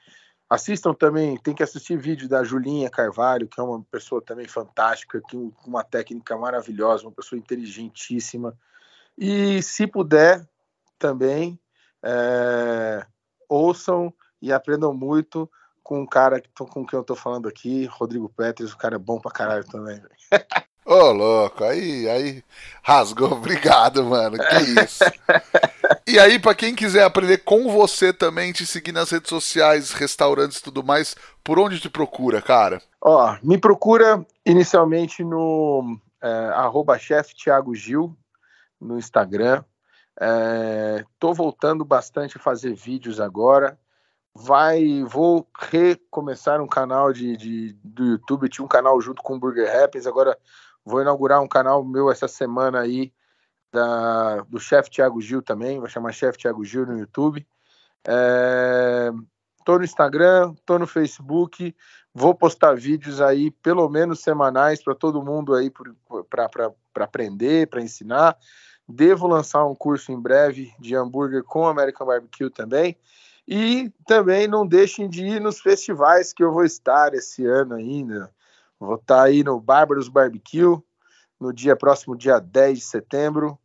assistam também, tem que assistir vídeo da Julinha Carvalho, que é uma pessoa também fantástica, com uma técnica maravilhosa, uma pessoa inteligentíssima. E se puder, também é, ouçam e aprendam muito com um cara com quem eu tô falando aqui, Rodrigo Petres, o cara é bom pra caralho também. Ô, oh, louco, aí, aí rasgou, obrigado, mano, que isso. e aí, para quem quiser aprender com você também, te seguir nas redes sociais, restaurantes e tudo mais, por onde te procura, cara? Ó, me procura inicialmente no é, arroba chef Thiago Gil, no Instagram. Estou é, voltando bastante a fazer vídeos agora. Vai, vou recomeçar um canal de, de, do YouTube. tinha um canal junto com o Burger Rappers. Agora vou inaugurar um canal meu essa semana aí da, do chefe Thiago Gil também. Vai chamar chefe Thiago Gil no YouTube. É, tô no Instagram, tô no Facebook, vou postar vídeos aí, pelo menos semanais, para todo mundo aí para aprender, para ensinar. Devo lançar um curso em breve de hambúrguer com American Barbecue também. E também não deixem de ir nos festivais que eu vou estar esse ano ainda. Vou estar aí no Bárbaros Barbecue, no dia próximo, dia 10 de setembro.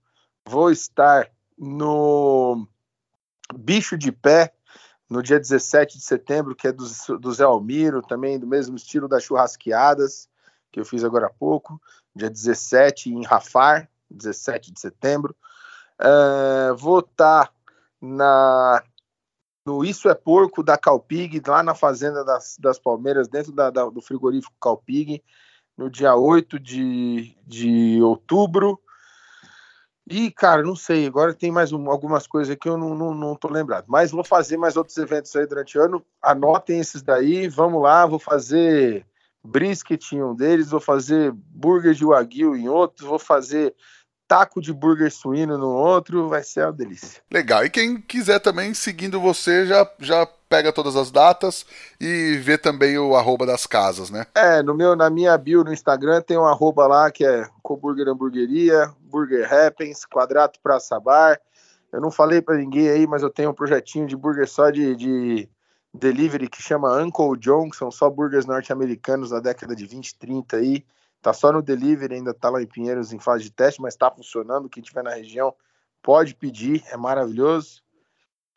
Vou estar no Bicho de Pé, no dia 17 de setembro, que é do, do Zé Almiro, também do mesmo estilo das churrasqueadas, que eu fiz agora há pouco. Dia 17 em Rafar, 17 de setembro. Estar tá na no Isso é Porco da Calpig, lá na Fazenda das, das Palmeiras, dentro da, da, do frigorífico Calpig, no dia 8 de, de outubro. E, cara, não sei, agora tem mais um, algumas coisas que eu não, não, não tô lembrado. Mas vou fazer mais outros eventos aí durante o ano. Anotem esses daí, vamos lá, vou fazer brisket em um deles, vou fazer burger de wagyu em outros, vou fazer taco de burger suíno no outro, vai ser uma delícia. Legal. E quem quiser também, seguindo você, já, já pega todas as datas e vê também o arroba das casas, né? É, no meu, na minha bio no Instagram tem um arroba lá que é Coburger Hamburgueria, Burger Happens, Quadrato Praça Bar. Eu não falei para ninguém aí, mas eu tenho um projetinho de burger só de, de delivery que chama Uncle John, que são só burgers norte-americanos da década de 20, 30 aí. Tá só no delivery, ainda tá lá em Pinheiros em fase de teste, mas tá funcionando. Quem tiver na região pode pedir, é maravilhoso.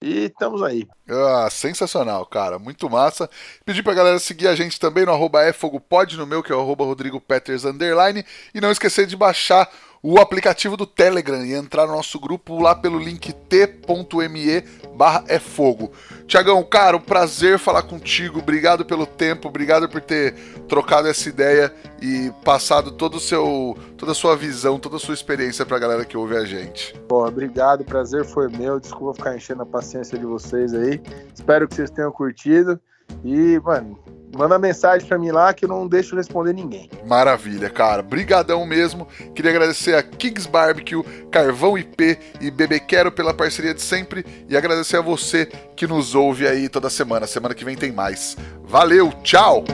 E estamos aí. Ah, sensacional, cara. Muito massa. Pedir pra galera seguir a gente também no arroba efogopod, no meu, que é o arroba underline. E não esquecer de baixar o aplicativo do Telegram e entrar no nosso grupo lá pelo link t.me barra é fogo. Tiagão, cara, um prazer falar contigo. Obrigado pelo tempo, obrigado por ter trocado essa ideia e passado todo o seu, toda a sua visão, toda a sua experiência pra galera que ouve a gente. Pô, obrigado, prazer foi meu. Desculpa ficar enchendo a paciência de vocês aí. Espero que vocês tenham curtido. E, mano, manda mensagem para mim lá que eu não deixo responder ninguém. Maravilha, cara. Brigadão mesmo. Queria agradecer a Kings Barbecue, Carvão IP e Bebê Quero pela parceria de sempre e agradecer a você que nos ouve aí toda semana. Semana que vem tem mais. Valeu, tchau!